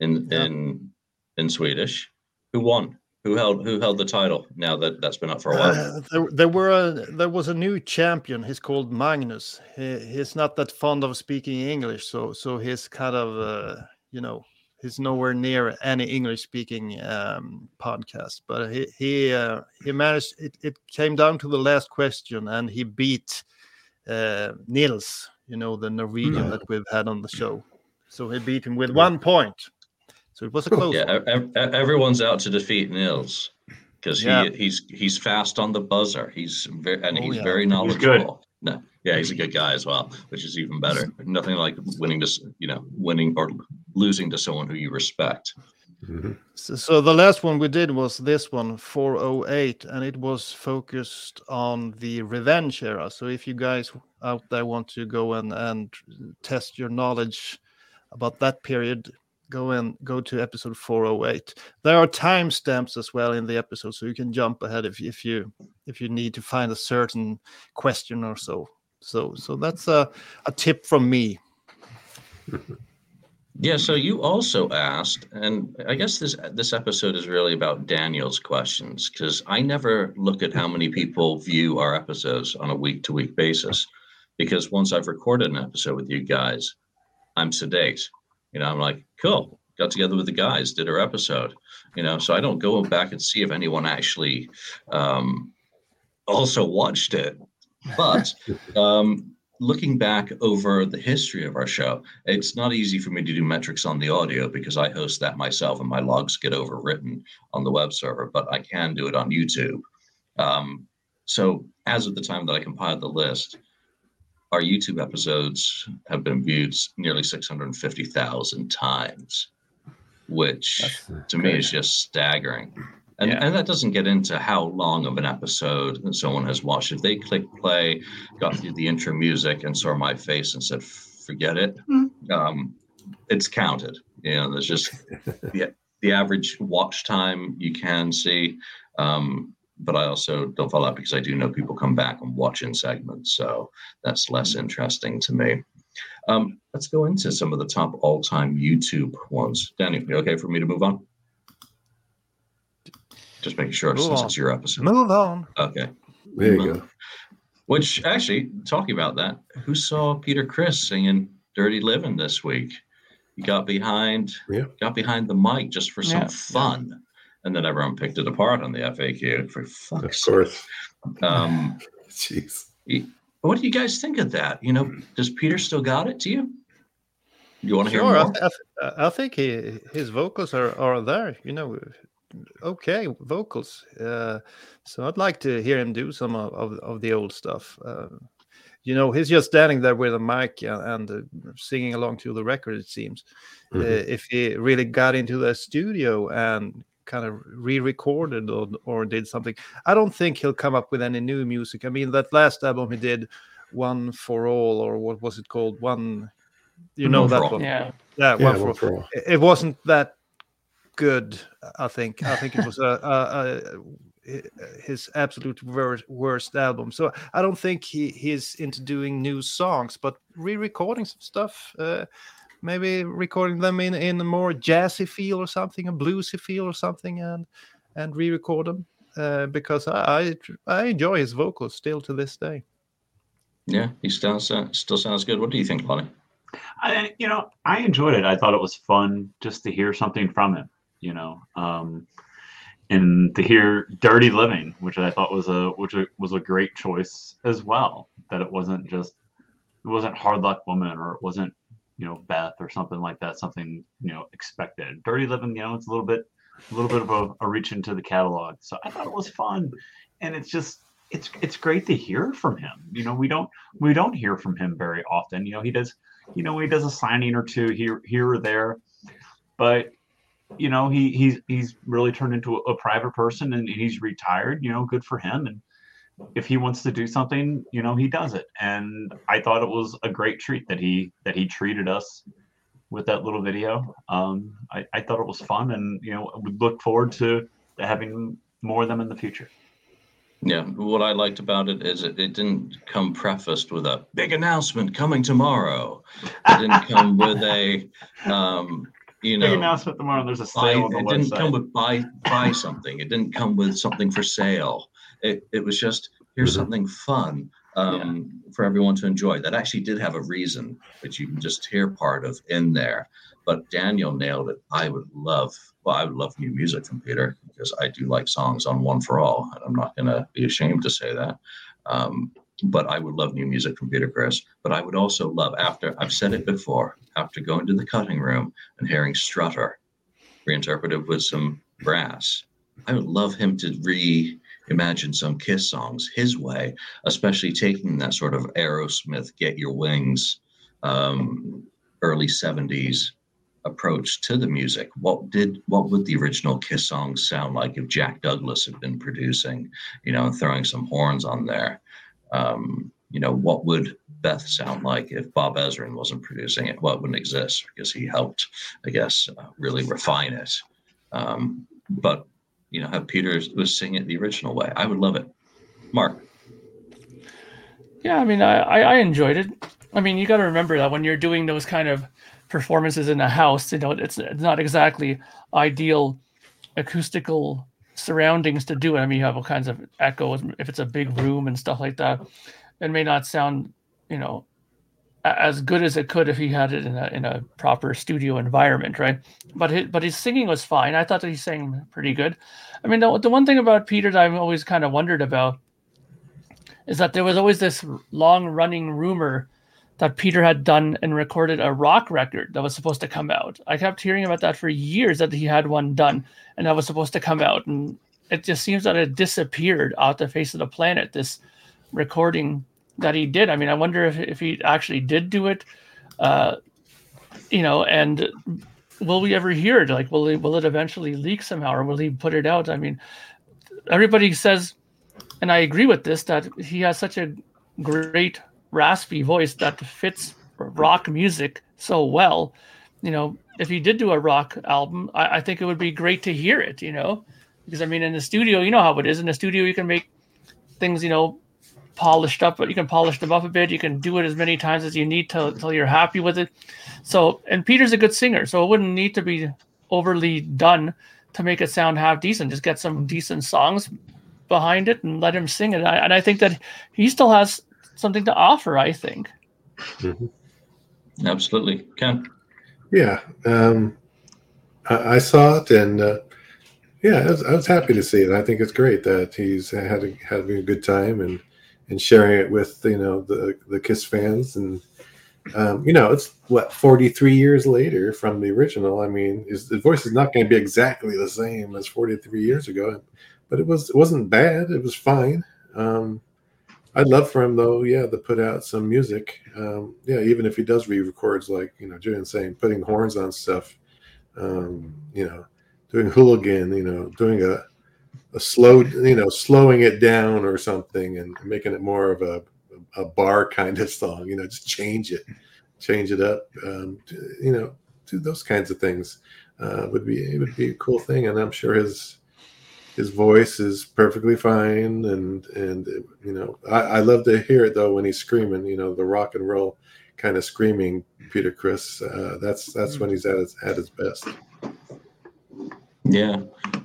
B: in yeah. in in Swedish. Who won? Who held who held the title? Now that that's been up for a while. Uh,
C: there, there were a there was a new champion. He's called Magnus. He, he's not that fond of speaking English, so so he's kind of uh, you know he's nowhere near any English speaking um, podcast. But he he uh, he managed. It, it came down to the last question, and he beat uh, Nils. You know the Norwegian mm. that we've had on the show. So he beat him with one point. So it was a close.
B: Yeah, one. everyone's out to defeat Nils because yeah. he he's he's fast on the buzzer. He's very and oh, he's yeah. very knowledgeable.
D: He's
B: no, Yeah, he's a good guy as well, which is even better. Nothing like winning to, you know, winning or losing to someone who you respect.
F: Mhm.
C: So, so the last one we did was this one, 408, and it was focused on the revenge era. So if you guys out there want to go and, and test your knowledge about that period, go and go to episode 408. There are timestamps as well in the episode, so you can jump ahead if, if you if you need to find a certain question or so. So so that's a, a tip from me.
B: Yeah, so you also asked, and I guess this this episode is really about Daniel's questions because I never look at how many people view our episodes on a week to week basis. Because once I've recorded an episode with you guys, I'm sedate. You know, I'm like, cool, got together with the guys, did our episode. You know, so I don't go back and see if anyone actually um, also watched it. But um, looking back over the history of our show, it's not easy for me to do metrics on the audio because I host that myself and my logs get overwritten on the web server, but I can do it on YouTube. Um, so, as of the time that I compiled the list, our YouTube episodes have been viewed nearly 650,000 times, which
E: That's
B: to me is just staggering. And,
E: Yeah.
B: and that doesn't get into how long of an episode that someone has watched. If they click play, got through the intro music, and saw my face and said, "Forget it," um, it's counted. You know, there's just the, the average watch time you can see. Um, but I also don't follow up because I do know people come back and watch in segments, so that's less interesting to me. Um, let's go into some of the top all-time YouTube ones. Danny, you okay for me to move on? Just making sure
C: Move
B: since
C: on.
B: it's your episode.
C: Move on.
B: Okay.
F: There you go.
B: Which actually, talking about that, who saw Peter Criss singing "Dirty Living" this week? He got behind,
F: Yeah.
B: got behind the mic just for some
E: Yeah.
B: Fun, and then everyone picked it apart on the FAQ. For
F: Of
B: fuck's sake!
F: course.
B: Um,
F: Jeez.
B: what do you guys think of that? You know, does Peter still got it to you? You want to
C: Sure,
B: hear
C: I,
B: more?
C: th- I, th- I think he, his vocals are, are there. You know, okay vocals. Uh, so I'd like to hear him do some of, of, of the old stuff. Uh, you know, he's just standing there with a mic and, and uh, singing along to the record. It seems. Uh,
F: Mhm.
C: if he really got into the studio and kind of re-recorded or, or did something, I don't think he'll come up with any new music. I mean, that last album he did, "One for All," or what was it called? One. You know
B: One
C: that one.
E: Yeah.
C: Yeah,
F: Yeah,
C: one for
F: one for all.
C: it it wasn't that good i think i think it was a, a, a his absolute worst, worst album so i don't think he he's into doing new songs but re-recording some stuff uh, maybe recording them in in a more jazzy feel or something a bluesy feel or something and and re-record them uh, because I, I i enjoy his vocals still to this day
B: Yeah, he still sounds still sounds good. What do you think, Lonnie?
D: I, you know, I enjoyed it. I thought it was fun just to hear something from him, you know, um, and to hear "Dirty Living," which I thought was a which was a great choice as well. That it wasn't just it wasn't "Hard Luck Woman" or it wasn't you know Beth or something like that. Something you know expected. "Dirty Living," you know, it's a little bit a little bit of a, a reach into the catalog. So I thought it was fun, and it's just it's it's great to hear from him. You know, we don't we don't hear from him very often. You know, he does you know he does a signing or two here here or there but you know he he's he's really turned into a, a private person and he's retired you know good for him and if he wants to do something you know he does it and i thought it was a great treat that he that he treated us with that little video um i, I thought it was fun and you know we look forward to, having more of them in the future
B: Yeah, what I liked about it is it, it didn't come prefaced with a big announcement coming tomorrow. It didn't come with a, um, you
D: big
B: know,
D: announcement tomorrow there's a
B: buy,
D: sale on the
B: it didn't come with buy buy something. It didn't come with something for sale. It it was just here's
F: Mhm.
B: something fun um, for everyone to enjoy. That actually did have a reason, which you can just hear part of in there. But Daniel nailed it. I would love, well, I would love new music from Peter because I do like songs on One for All, and I'm not going to be ashamed to say that. Um, but I would love new music from Peter Criss. But I would also love after I've said it before, after going to the cutting room and hearing Strutter reinterpreted with some brass. I would love him to re imagine some Kiss songs his way, especially taking that sort of Aerosmith "Get Your Wings," um, early '70s approach to the music. What did what would the original Kiss songs sound like if Jack Douglas had been producing, you know, and throwing some horns on there? Um, you know, what would Beth sound like if Bob Ezrin wasn't producing it? What wouldn't exist because he helped, I guess, uh, really refine it. Um, but you know, have Peter was singing it the original way. I would love it. Mark.
E: Yeah, I mean, I, I enjoyed it. I mean, you got to remember that when you're doing those kind of performances in a house, you know, it's, it's not exactly ideal acoustical surroundings to do it. I mean, you have all kinds of echoes if it's a big room and stuff like that. It may not sound, you know, as good as it could if he had it in a in a proper studio environment, right? But his, but his singing was fine. I thought that he sang pretty good. I mean, the, the one thing about Peter that I've always kind of wondered about is that there was always this long running rumor that Peter had done and recorded a rock record that was supposed to come out. I kept hearing about that for years that he had one done and that was supposed to come out. And it just seems that it disappeared off the face of the planet, this recording that he did. I mean, I wonder if, if he actually did do it, uh, you know, and will we ever hear it? Like, will it, will it eventually leak somehow or will he put it out? I mean, everybody says, and I agree with this, that he has such a great raspy voice that fits rock music so well. You know, if he did do a rock album, I, I, think it would be great to hear it, you know, because I mean, in the studio, you know how it is. In the studio, you can make things, you know, polished up, but you can polish them up a bit. You can do it as many times as you need to until you're happy with it. So, and Peter's a good singer, so it wouldn't need to be overly done to make it sound half decent. Just get some decent songs behind it and let him sing it. And I, and I think that he still has something to offer. I think.
B: Mm-hmm. Absolutely, Ken.
F: Yeah, um, I, I, saw it, and uh, yeah, I was, I was, happy to see it. I think it's great that he's had a, having a good time and and sharing it with you know the the Kiss fans, and um, you know it's what 43 years later from the original. I mean, his, his voice is not going to be exactly the same as 43 years ago, but it was it wasn't bad. It was fine. Um, I'd love for him though, yeah, to put out some music. Um, yeah, even if he does re-records, like you know, Julian saying, putting horns on stuff. Um, you know, doing hooligan. You know, doing a a slow, you know, slowing it down or something, and making it more of a a bar kind of song. You know, just change it, change it up. Um, you know, do those kinds of things uh, would be it would be a cool thing, and I'm sure his his voice is perfectly fine and and you know I, I, love to hear it though when he's screaming you know the rock and roll kind of screaming peter Criss, uh, that's that's when he's at his at his best
B: yeah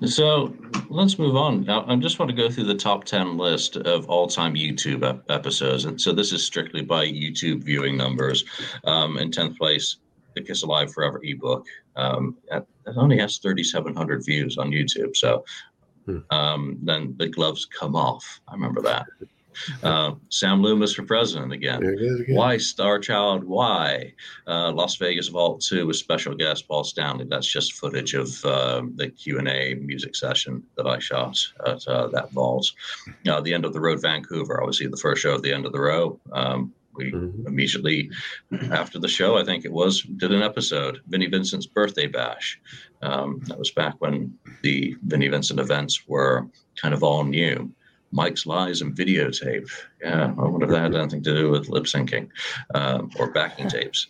B: so let's move on i just want to go through the top 10 list of all-time youtube ep- episodes and so this is strictly by youtube viewing numbers um, in 10th place the kiss alive forever ebook um, it only has 3700 views on youtube so Hmm. Um, then the gloves come off. I remember that. Uh, Sam Loomis for president again. again. Why Star Child? Why uh, Las Vegas Vault Two with special guest Paul Stanley? That's just footage of uh, the Q and A music session that I shot at uh, that vault. Uh, the end of the road, Vancouver. Obviously, the first show at the end of the row. Um, we mm-hmm. immediately after the show, I think it was, did an episode, Vinnie Vincent's birthday bash. Um, that was back when the Vinnie Vincent events were kind of all new. Mike's lies and videotape. Yeah, I wonder if that had anything to do with lip syncing um, or backing tapes.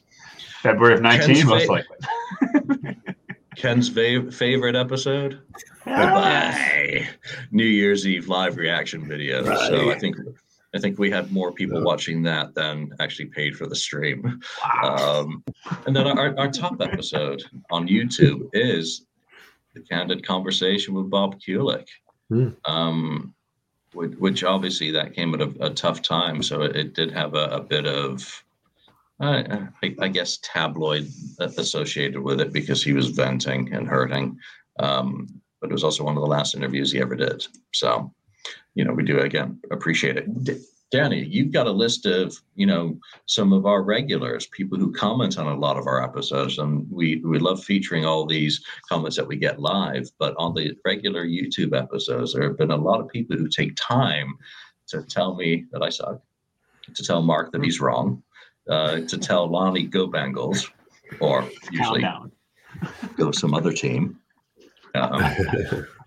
D: February of 19, Ken's most fa- likely.
B: Ken's va- favorite episode? Goodbye. New Year's Eve live reaction video. Right. So I think I think we had more people yeah. watching that than actually paid for the stream. Wow. Um, and then our, our top episode on YouTube is the candid conversation with Bob Kulick, mm. um, which, obviously that came at a, a tough time. So it, it did have a, a bit of, uh, I, I, guess, tabloid associated with it because he was venting and hurting. Um, but it was also one of the last interviews he ever did. So you know, we do again appreciate it. Danny, you've got a list of, you know, some of our regulars, people who comment on a lot of our episodes, and we we love featuring all these comments that we get live. But on the regular YouTube episodes, there have been a lot of people who take time to tell me that I suck, to tell Mark that he's wrong, uh, to tell Lonnie go Bengals, or usually go some other team. Um,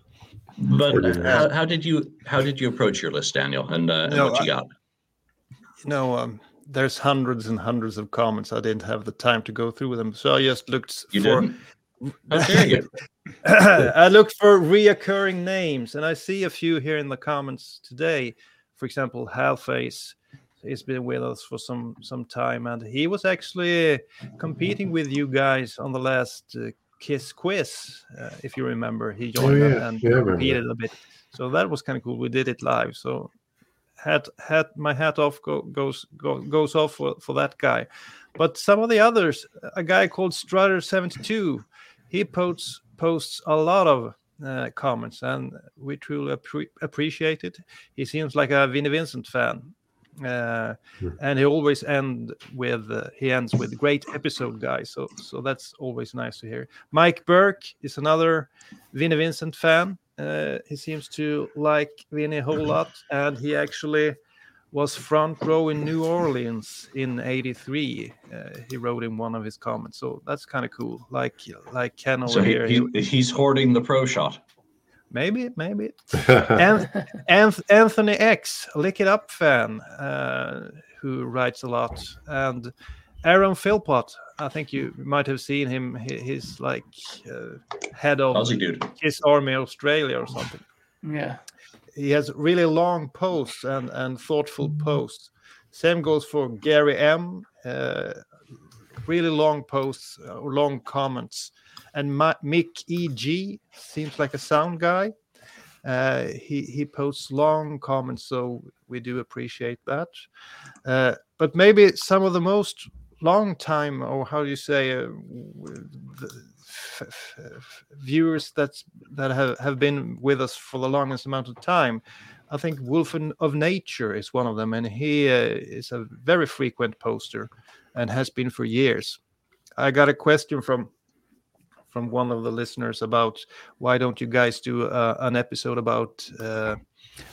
B: but how, how did you how did you approach your list, Daniel, and, uh, and
C: No,
B: what you
C: I-
B: got?
C: You know, um, there's hundreds and hundreds of comments. I didn't have the time to go through them, so I just looked
B: You
C: for.
B: didn't. How?
C: I looked for reoccurring names, and I see a few here in the comments today. For example, Halface has been with us for some some time, and he was actually competing with you guys on the last uh, Kiss quiz, uh, if you remember. He
F: Oh,
C: joined
F: yeah.
C: and
F: Yeah,
C: competed a bit, so that was kind of cool. We did it live, so hat hat my hat off go, goes go, goes off for, for that guy. But some of the others, a guy called Strutter seventy two he posts posts a lot of uh, comments and we truly appre- appreciate it he seems like a vinnie vincent fan uh,
F: Hmm.
C: and he always end with uh, he ends with great episode guys so so that's always nice to hear mike burke is another vinnie vincent fan uh, he seems to like vinnie a whole lot and he actually was front row in New Orleans in '83. Uh, he wrote in one of his comments, so that's kind of cool. Like like Ken over
B: So he,
C: here,
B: he, he's hoarding the pro shot.
C: Maybe maybe. And Anth- Anthony X, Lick It Up fan, uh, who writes a lot, and Aaron Philpott. I think you might have seen him. He, he's like uh, head of Kiss Army Australia or something
E: Yeah.
C: he has really long posts and, and thoughtful posts. Same goes for Gary M. Uh, really long posts, uh, long comments. And Ma- Mick E.G. seems like a sound guy. Uh, he, he posts long comments, so we do appreciate that. Uh, but maybe some of the most long time, or how do you say, uh, f- f- f- viewers that's that have, have been with us for the longest amount of time. I think Wolfen of Nature is one of them, and he uh, is a very frequent poster and has been for years. I got a question from from one of the listeners about why don't you guys do uh, an episode about uh,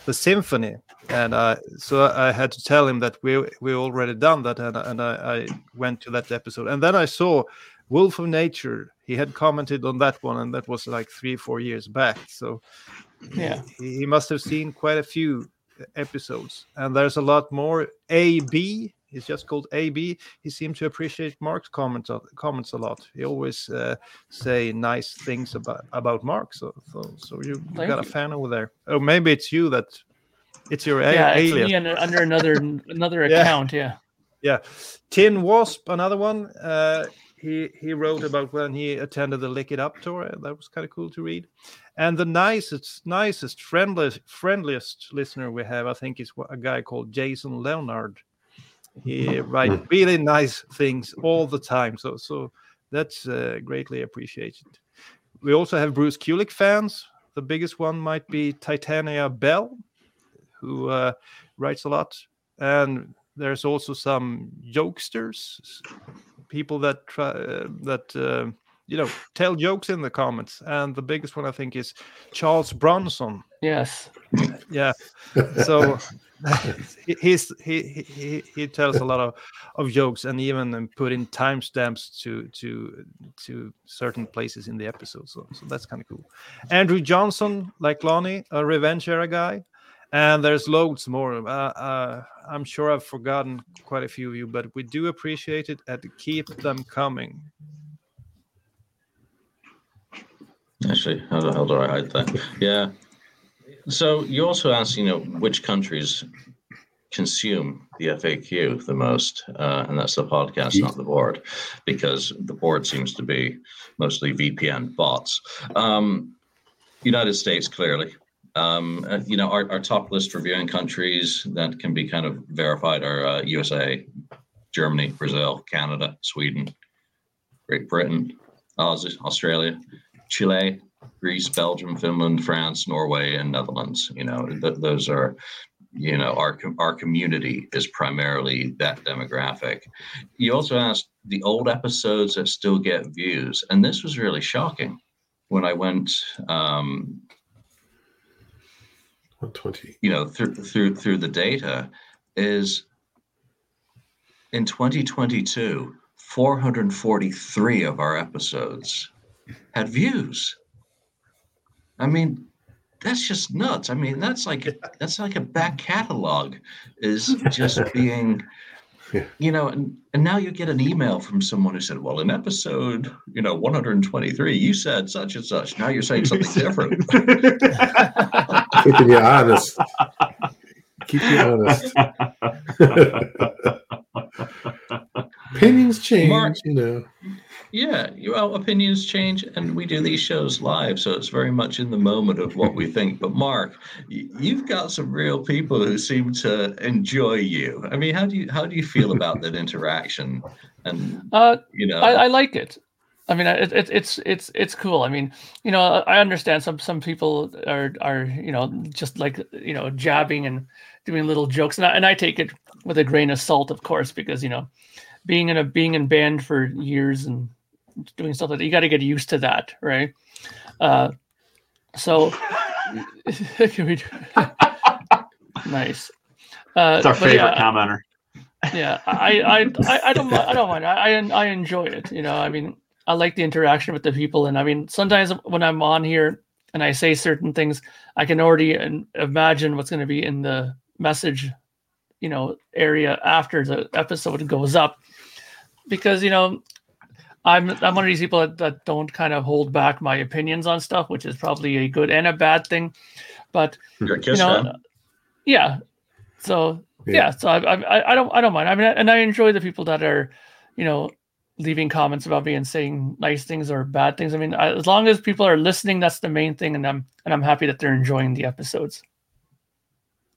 C: the symphony? And uh, so I had to tell him that we we already done that and, and I, I went to that episode. And then I saw Wolf of Nature. He had commented on that one and that was like three four years back. So
E: Yeah.
C: he, he must have seen quite a few episodes. And there's a lot more AB he's just called AB he seemed to appreciate Mark's comments a- comments a lot. He always uh, say nice things about about Mark so so, so you, you got a fan over there. Oh, maybe it's you that it's your a-
E: Yeah. It's me under, under another another account. Yeah.
C: yeah. Tin wasp another one. Uh he he wrote about when he attended the lick it up tour. That was kind of cool to read. And the nicest nicest friendliest friendliest listener we have i think is a guy called jason leonard he writes really nice things all the time so so that's uh, greatly appreciated. We also have bruce kulick fans. The biggest one might be titania bell who uh, writes a lot. And there's also some jokesters people that try uh, that uh, you know tell jokes in the comments. And the biggest one i think is charles bronson.
E: Yes.
C: yeah. So he- he's he, he he tells a lot of of jokes and even um, put in timestamps to to to certain places in the episode so, so that's kind of cool andrew johnson like lonnie a revenge era guy and there's loads more uh, uh, i'm sure i've forgotten quite a few of you but we do appreciate it and keep them coming
B: Actually, how the hell do I hide that? Yeah. So you also asked, you know, which countries consume the FAQ the most, uh, and that's the podcast, not the board, because the board seems to be mostly VPN bots. Um, United States, clearly. Um, uh, you know, our, our top list for viewing countries that can be kind of verified are uh, USA, Germany, Brazil, Canada, Sweden, Great Britain, Australia, Chile, Greece, Belgium, Finland, France, Norway, and Netherlands. You know, th- those are you know our our community is primarily that demographic. You also asked the old episodes that still get views, and this was really shocking when I went. Um,
F: 120.
B: you know through through through the data is in 2022 443 of our episodes had views i mean that's just nuts i mean that's like that's like a back catalog is just being
F: Yeah.
B: you know and, and now you get an email from someone who said well in episode you know 123 you said such and such now you're saying something different
F: Keeping you honest. Keep you honest. Opinions change,
B: Mark-
F: you know.
B: Yeah, you- well, opinions change, and we do these shows live, so it's very much in the moment of what we think. But Mark, you've got some real people who seem to enjoy you. I mean, how do you how do you feel about that interaction? And
E: Uh,
B: you know,
E: I, I like it. I mean, it, it, it's it's it's cool. I mean, you know, I understand some some people are are you know just like you know jabbing and doing little jokes, and I, and I take it with a grain of salt, of course, because you know, being in a being in band for years and doing stuff like that, you got to get used to that, right? Uh, so, can we do- nice. Uh,
D: It's our favorite
E: yeah,
D: commenter.
E: yeah i i i, I don't i don't mind I, I enjoy it you know i mean i like the interaction with the people and i mean sometimes when i'm on here and i say certain things i can already in- imagine what's going to be in the message you know area after the episode goes up because you know i'm i'm one of these people that, that don't kind of hold back my opinions on stuff which is probably a good and a bad thing but you know
B: fan.
E: yeah so
F: Yeah.
E: yeah, so I, I i don't i don't mind i mean and i enjoy the people that are you know leaving comments about me and saying nice things or bad things i mean I, as long as people are listening that's the main thing and i'm and i'm happy that they're enjoying the episodes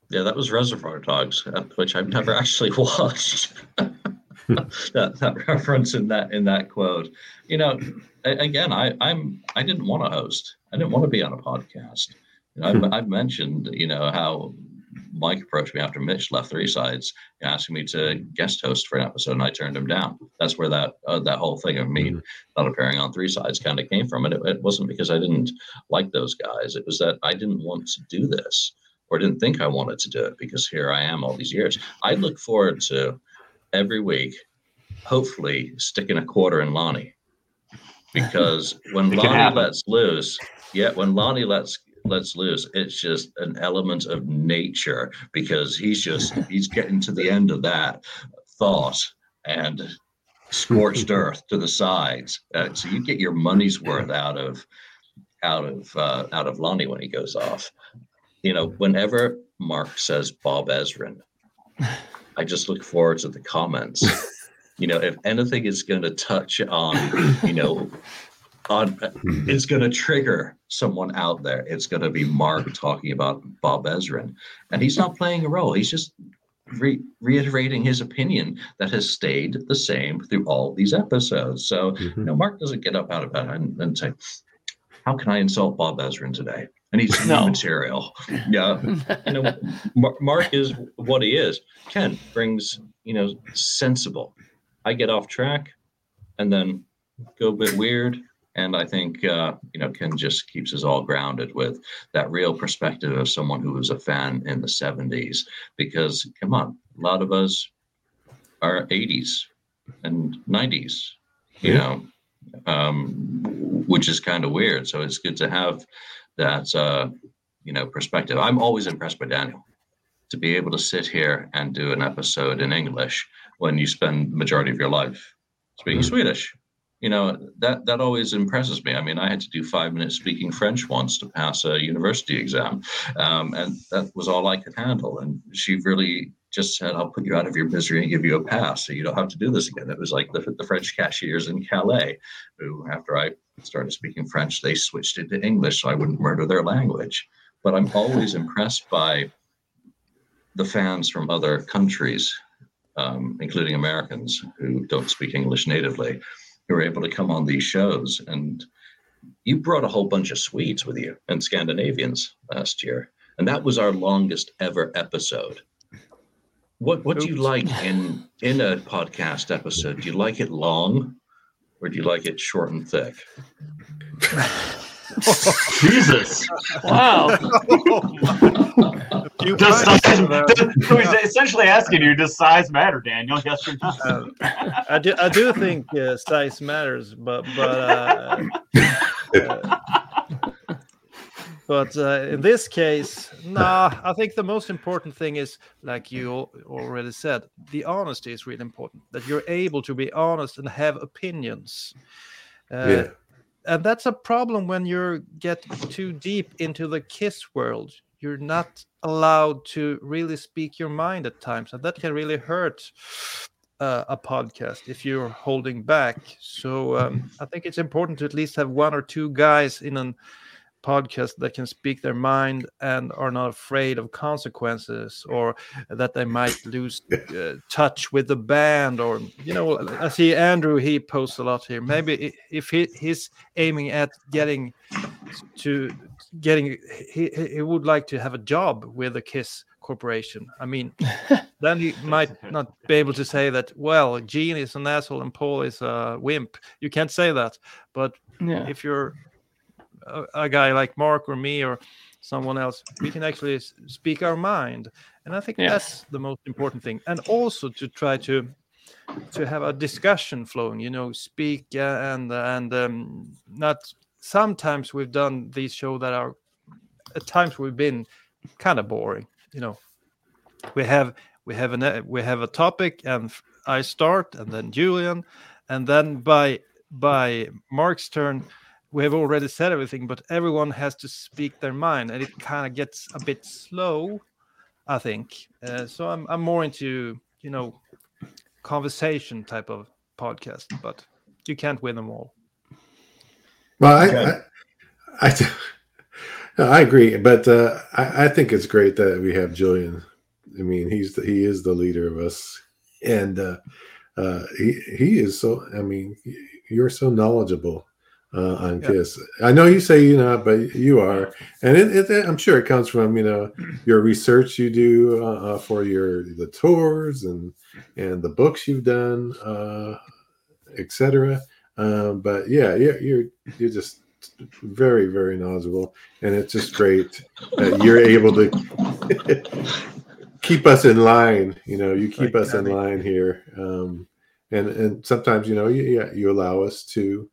B: Yeah, that was Reservoir Dogs, uh, which I've never actually watched. that that reference in that in that quote. You know, again, I I'm I didn't want to host. I didn't want to be on a podcast. You know, I've, I've mentioned you know how Mike approached me after Mitch left Three Sides, asking me to guest host for an episode, and I turned him down. That's where that uh, that whole thing of me
F: Mhm.
B: not appearing on Three Sides kind of came from, and it, it wasn't because I didn't like those guys. It was that I didn't want to do this or didn't think I wanted to do it because here I am all these years. I look forward to every week, hopefully sticking a quarter in Lonnie. Because when Lonnie lets loose, yeah, when Lonnie lets lets loose, it's just an element of nature because he's just he's getting to the end of that thought and scorched earth to the sides. Uh, so you get your money's worth out of out of uh, out of Lonnie when he goes off. You know, whenever Mark says Bob Ezrin, I just look forward to the comments. you know, if anything is going to touch on, you know, on it's going to trigger someone out there. It's going to be Mark talking about Bob Ezrin, and he's not playing a role. He's just re- reiterating his opinion that has stayed the same through all these episodes. So,
F: Mhm.
B: you know, Mark doesn't get up out of bed and, and say, "How can I insult Bob Ezrin today?" And he's new
E: No.
B: material. Yeah, you know, Mark is what he is. Ken brings, you know, sensible. I get off track, and then go a bit weird. And I think uh, you know Ken just keeps us all grounded with that real perspective of someone who was a fan in the '70s. Because come on, a lot of us are '80s and '90s, you
F: Yeah.
B: know, um, which is kind of weird. So it's good to have that uh, you know perspective. I'm always impressed by Daniel to be able to sit here and do an episode in English when you spend the majority of your life speaking
F: Mhm.
B: Swedish. You know that that always impresses me. I mean, I had to do five minutes speaking French once to pass a university exam, um, and that was all I could handle. And she really just said, "I'll put you out of your misery and give you a pass, so you don't have to do this again." It was like the, the French cashiers in Calais, who, after I started speaking French, they switched it to English so I wouldn't murder their language. But I'm always impressed by the fans from other countries, um, including Americans who don't speak English natively, who are able to come on these shows. And you brought a whole bunch of Swedes with you and Scandinavians last year. and that was our longest ever episode. What what do you like in in a podcast episode? Do you like it long, or do you like it short and thick?
D: Jesus.
E: Wow.
C: You
D: Does size,
C: uh,
D: so he's essentially asking you, does size matter, Daniel? Yes or no?
C: uh, I do. I do think uh, size matters, but but uh, uh, but uh, in this case, nah. I think the most important thing is, like you already said, the honesty is really important. That you're able to be honest and have opinions. Uh,
F: Yeah.
C: and that's a problem when you get too deep into the kiss world you're not allowed to really speak your mind at times and that can really hurt uh, a podcast if you're holding back so um, i think it's important to at least have one or two guys in a podcast that can speak their mind and are not afraid of consequences or that they might lose uh, touch with the band or you know i see andrew he posts a lot here. Maybe if he, he's aiming at getting to getting he, he he would like to have a job with the kiss corporation. I mean then he might not be able to say that well gene is an asshole and paul is a wimp. You can't say that. But
E: Yeah.
C: if you're a, a guy like Mark or me or someone else, we can actually speak our mind, and I think
E: Yes.
C: that's the most important thing. And also to try to to have a discussion flowing, you know, speak uh, and and um, not. Sometimes we've done these shows that are at times we've been kind of boring, you know. We have we have an we have a topic and i start and then Julian, and then by by Mark's turn we have already said everything, but everyone has to speak their mind, and it kind of gets a bit slow, I think. Uh, so I'm I'm more into you know conversation type of podcast, but you can't win them all.
F: Well, I,
G: Okay.
F: I, I, no, I agree, but uh, I, I think it's great that we have Julian. I mean, he's the, he is the leader of us, and uh, uh, he he is so. I mean, you're so knowledgeable uh, on
C: Yeah.
F: Kiss. I know you say you're not, but you are, and it, it, I'm sure it comes from you know your research you do uh, uh, for your the tours and and the books you've done, uh, etc. Um, but yeah, you're, you're you're just very very knowledgeable, and it's just great that you're able to keep us in line. You know, you keep
C: Like
F: us in line here, um, and and sometimes you know, you, yeah, you allow us to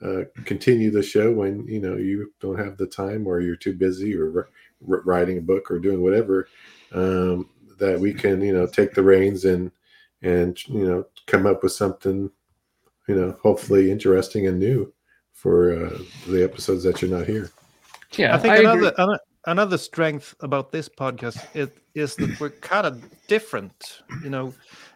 F: uh, continue the show when you know you don't have the time or you're too busy or r- r- writing a book or doing whatever. Um, that we can you know take the reins and and you know come up with something you know hopefully interesting and new for uh, the episodes that you're not here.
E: Yeah.
C: I think
E: agree.
C: another ano- another strength about this podcast it, is that we're kind of different. You know,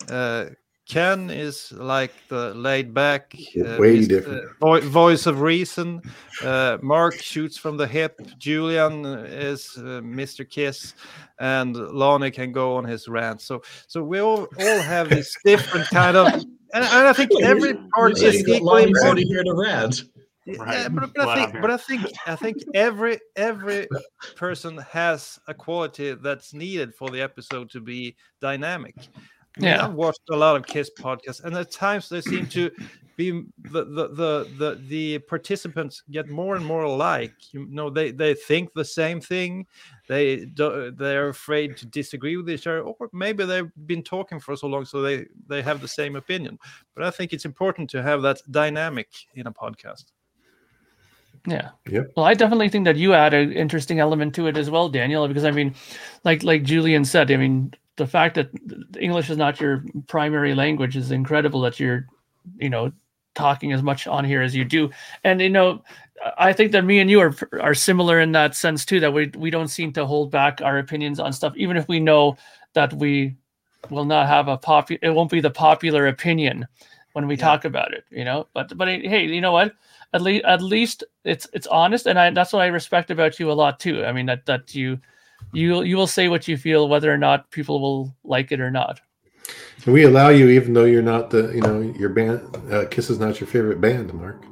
C: uh, Ken is like the laid back, uh,
F: Way different.
C: uh, vo- voice of reason. Uh, Mark shoots from the hip. Julian is uh, Mr. Kiss, and Lonnie can go on his rant. So, so we all all have this different kind of. And, and I think every part
B: You
C: is
B: said you got
C: equally
B: Lonnie
C: important.
B: ready here to rant.
D: Right.
C: Yeah, but, but I think, but I think, I think every every person has a quality that's needed for the episode to be dynamic. I mean,
E: Yeah.
C: I've watched a lot of Kiss podcasts, and at times they seem to be the the the the, the participants get more and more alike. You know, they they think the same thing. They do, they're afraid to disagree with each other, or maybe they've been talking for so long, so they they have the same opinion. But I think it's important to have that dynamic in a podcast.
E: Yeah.
F: Yep.
E: Well, I definitely think that you add an interesting element to it as well, Daniel, because I mean, like like Julian said, I mean, the fact that English is not your primary language is incredible that you're, you know, talking as much on here as you do. And you know, I think that me and you are are similar in that sense too that we we don't seem to hold back our opinions on stuff even if we know that we will not have a pop it won't be the popular opinion when we
C: Yeah.
E: talk about it, you know. But but hey, you know what? At least at least it's it's honest and I that's what I respect about you a lot too. I mean that that you you you will say what you feel whether or not people will like it or not.
F: And we allow you, even though you're not the, you know, your band, uh, Kiss is not your favorite band, Mark.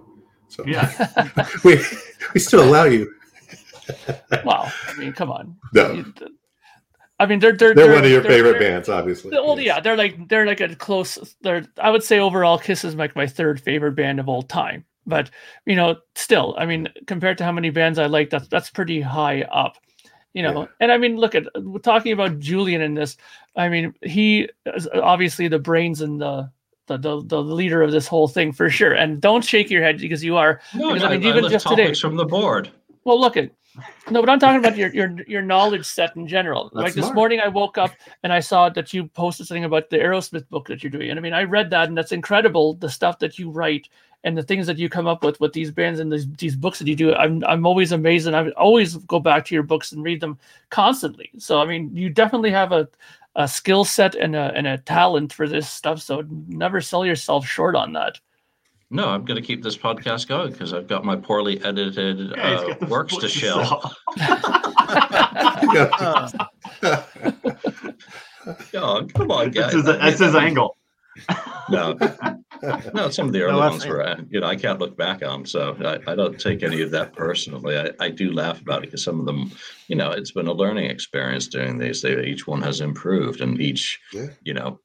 F: So
D: Yeah.
F: we we still allow you.
E: Well, I mean, come on.
F: No,
E: I mean, they're they're
F: they're one of your favorite bands, obviously.
E: Well,
F: Yes.
E: yeah, they're like they're like a close. They're I would say overall, Kiss is like my third favorite band of all time. But you know, still, I mean, compared to how many bands I like, that's that's pretty high up. You know,
F: Yeah.
E: and I mean, look at we're talking about Julian in this. I mean, he is obviously the brains and the. The, the, the leader of this whole thing for sure and don't shake your head because you are
B: No,
E: Because,
B: I,
E: I mean,
B: I
E: even
B: lift
E: just today-
B: from the board.
E: Well, look at no, but I'm talking about your your your knowledge set in general.
F: That's
E: like this morning, I woke up and I saw that you posted something about the Aerosmith book that you're doing, and I mean, I read that, and that's incredible. The stuff that you write and the things that you come up with with these bands and these, these books that you do. I'm I'm always amazed, and I always go back to your books and read them constantly. So I mean, you definitely have a a skill set and a and a talent for this stuff. So never sell yourself short on that.
B: No, I'm going to keep this podcast going because I've got my poorly edited
D: Yeah,
B: uh, works to
D: books
B: show.
D: sell.
B: Oh, come on,
D: That's
B: guys.
D: his, that's his angle.
B: No, no, some of the early
C: I
B: ones were, uh, you know, I can't look back on, them, so I, I don't take any of that personally. I, I do laugh about it because some of them, you know, it's been a learning experience doing these. They, each one has improved, and each,
F: Yeah.
B: you know,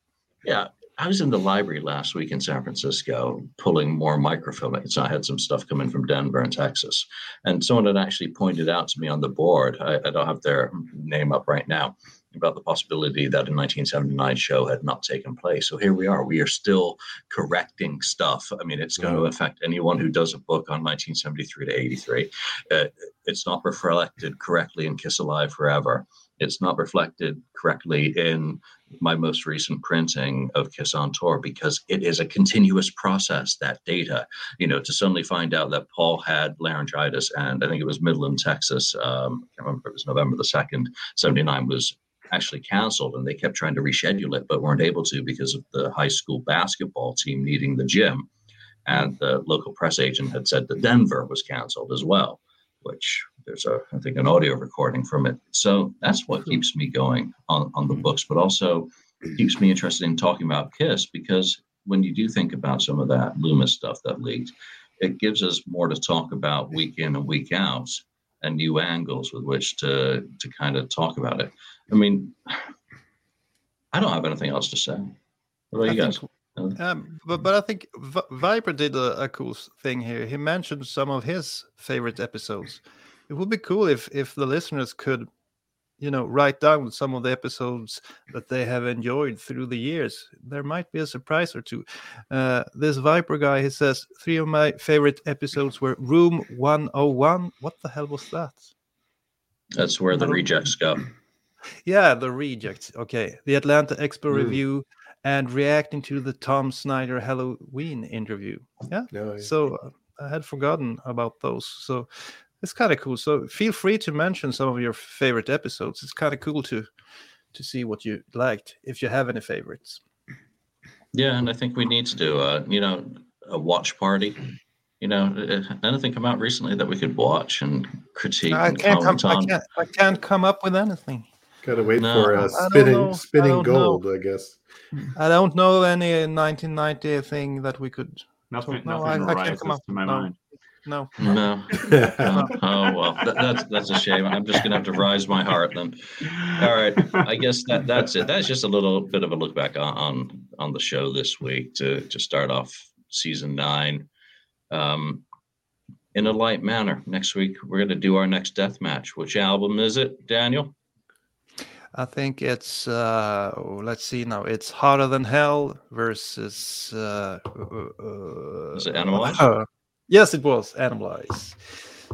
B: yeah. I was in the library last week in San Francisco pulling more microfilm. So I had some stuff coming from Denver and Texas, and someone had actually pointed out to me on the board. I, I don't have their name up right now about the possibility that a 1979 show had not taken place. So here we are. We are still correcting stuff. I mean, it's going to affect anyone who does a book on 1973 to 83. Uh, it's not reflected correctly in Kiss Alive Forever. It's not reflected correctly in my most recent printing of Kiss on Tour because it is a continuous process. That data, you know, to suddenly find out that Paul had laryngitis, and I think it was Midland, Texas. Um, I can't remember. It was November the second, '79 was actually canceled and they kept trying to reschedule it but weren't able to because of the high school basketball team needing the gym and the local press agent had said that denver was canceled as well which there's a i think an audio recording from it so that's what keeps me going on, on the books but also keeps me interested in talking about kiss because when you do think about some of that loomis stuff that leaked it gives us more to talk about week in and week out and new angles with which to to kind of talk about it I mean, I don't have anything else to say. What about
C: I
B: you guys?
C: think- Um, but but I think v- Viper did a, a cool thing here. He mentioned some of his favorite episodes. It would be cool if if the listeners could, you know, write down some of the episodes that they have enjoyed through the years. There might be a surprise or two. Uh, this Viper guy, he says three of my favorite episodes were Room One Hundred One. What the hell was that?
B: That's where the rejects go.
C: Yeah, the rejects. Okay, the Atlanta Expo
F: Mm.
C: review and reacting to the Tom Snyder Halloween interview. Yeah.
F: No,
C: So uh, I had forgotten about those. So it's kind of cool. So feel free to mention some of your favorite episodes. It's kind of cool to to see what you liked if you have any favorites.
B: Yeah, and I think we need to do a, you know, a watch party. You know, uh, anything come out recently that we could watch and critique
C: I
B: and
C: can't come.
B: comment
C: I can't. I can't come up with anything.
F: gotta wait
B: No.
F: for
C: I
F: uh,
C: don't
F: spinning.
C: I
F: spinning
C: know.
F: gold, I guess.
C: I don't know any 1990 thing that we could.
D: Nothing,
C: No,
D: nothing
C: I- I can't come up-
D: to my
C: no.
D: mind.
C: No.
B: No. Oh, oh, well, that, that's that's a shame. I'm just gonna have to rise my heart then. All right, I guess that that's it. That's just a little bit of a look back on on, on the show this week to to start off season nine. Um, in a light manner. Next week we're gonna do our next death match. Which album is it, Daniel?
C: I think it's uh let's see now. It's Hotter Than Hell versus uh, uh, uh
B: Was it Animalize?
C: Yes, it was Animalize.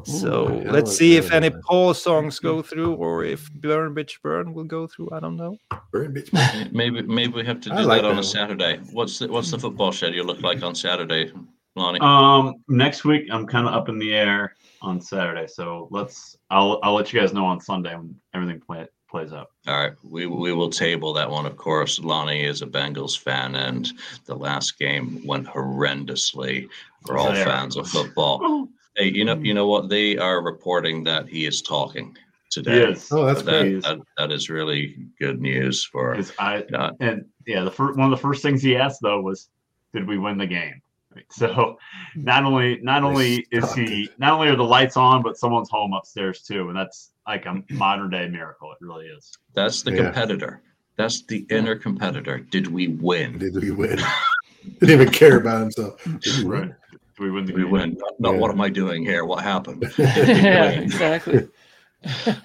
C: So
F: Ooh,
C: let's see if any
F: Animalize.
C: Paul songs go through or if Burn Bitch Burn will go through. I don't know.
F: Burn bitch.
B: Maybe maybe we have to do
F: like
B: that on
F: that
B: a. Saturday. What's the what's the football schedule look like on Saturday, Lonnie?
D: Um, next week I'm kind of up in the air on Saturday, so let's. I'll I'll let you guys know on Sunday when everything play, plays out.
B: All right, we we will table that one. Of course, Lonnie is a Bengals fan, and the last game went horrendously for all
D: There.
B: fans of football. Hey, you know, you know what? They are reporting that he is talking today.
D: Yes.
F: Oh, that's
B: that,
F: great.
B: that that is really good news for.
D: His I
B: uh,
D: and yeah, the first one of the first things he asked though was, "Did we win the game?" Right. So not only not only is he
F: it.
D: not only are the lights on, but someone's home upstairs too, and that's like a modern day miracle. It really is.
B: That's the
F: Yeah.
B: competitor. That's the inner competitor. Did we win?
F: Did we win? Didn't even care about himself. Did we win?
D: Do we win
B: Did we
D: game?
B: win? Not, not
F: Yeah.
B: what am I doing here? What happened?
E: yeah, exactly.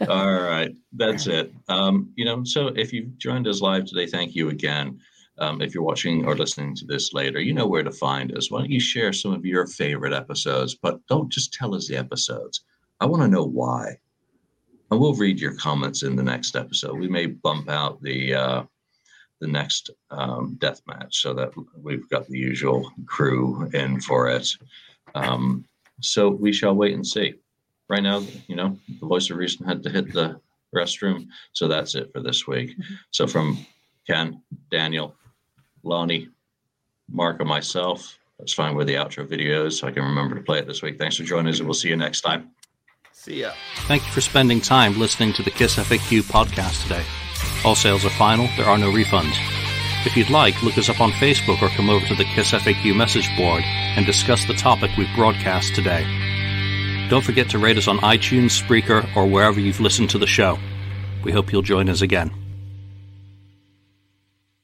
B: All right, that's it. Um, you know, so if you've joined us live today, thank you again. Um, if you're watching or listening to this later, you know where to find us. Why don't you share some of your favorite episodes? But don't just tell us the episodes. I want to know why. And we'll read your comments in the next episode. We may bump out the uh, the next um, death match so that we've got the usual crew in for it. Um, so we shall wait and see right now, you know, the voice of reason had to hit the restroom. So that's it for this week. So from Ken, Daniel, Lonnie, Mark, and myself, let's find where the outro video is so I can remember to play it this week. Thanks for joining us, and we'll see you next time.
C: See ya.
A: Thank you for spending time listening to the KISS FAQ podcast today. All sales are final, there are no refunds. If you'd like, look us up on Facebook or come over to the KISS FAQ message board and discuss the topic we've broadcast today. Don't forget to rate us on iTunes, Spreaker, or wherever you've listened to the show. We hope you'll join us again.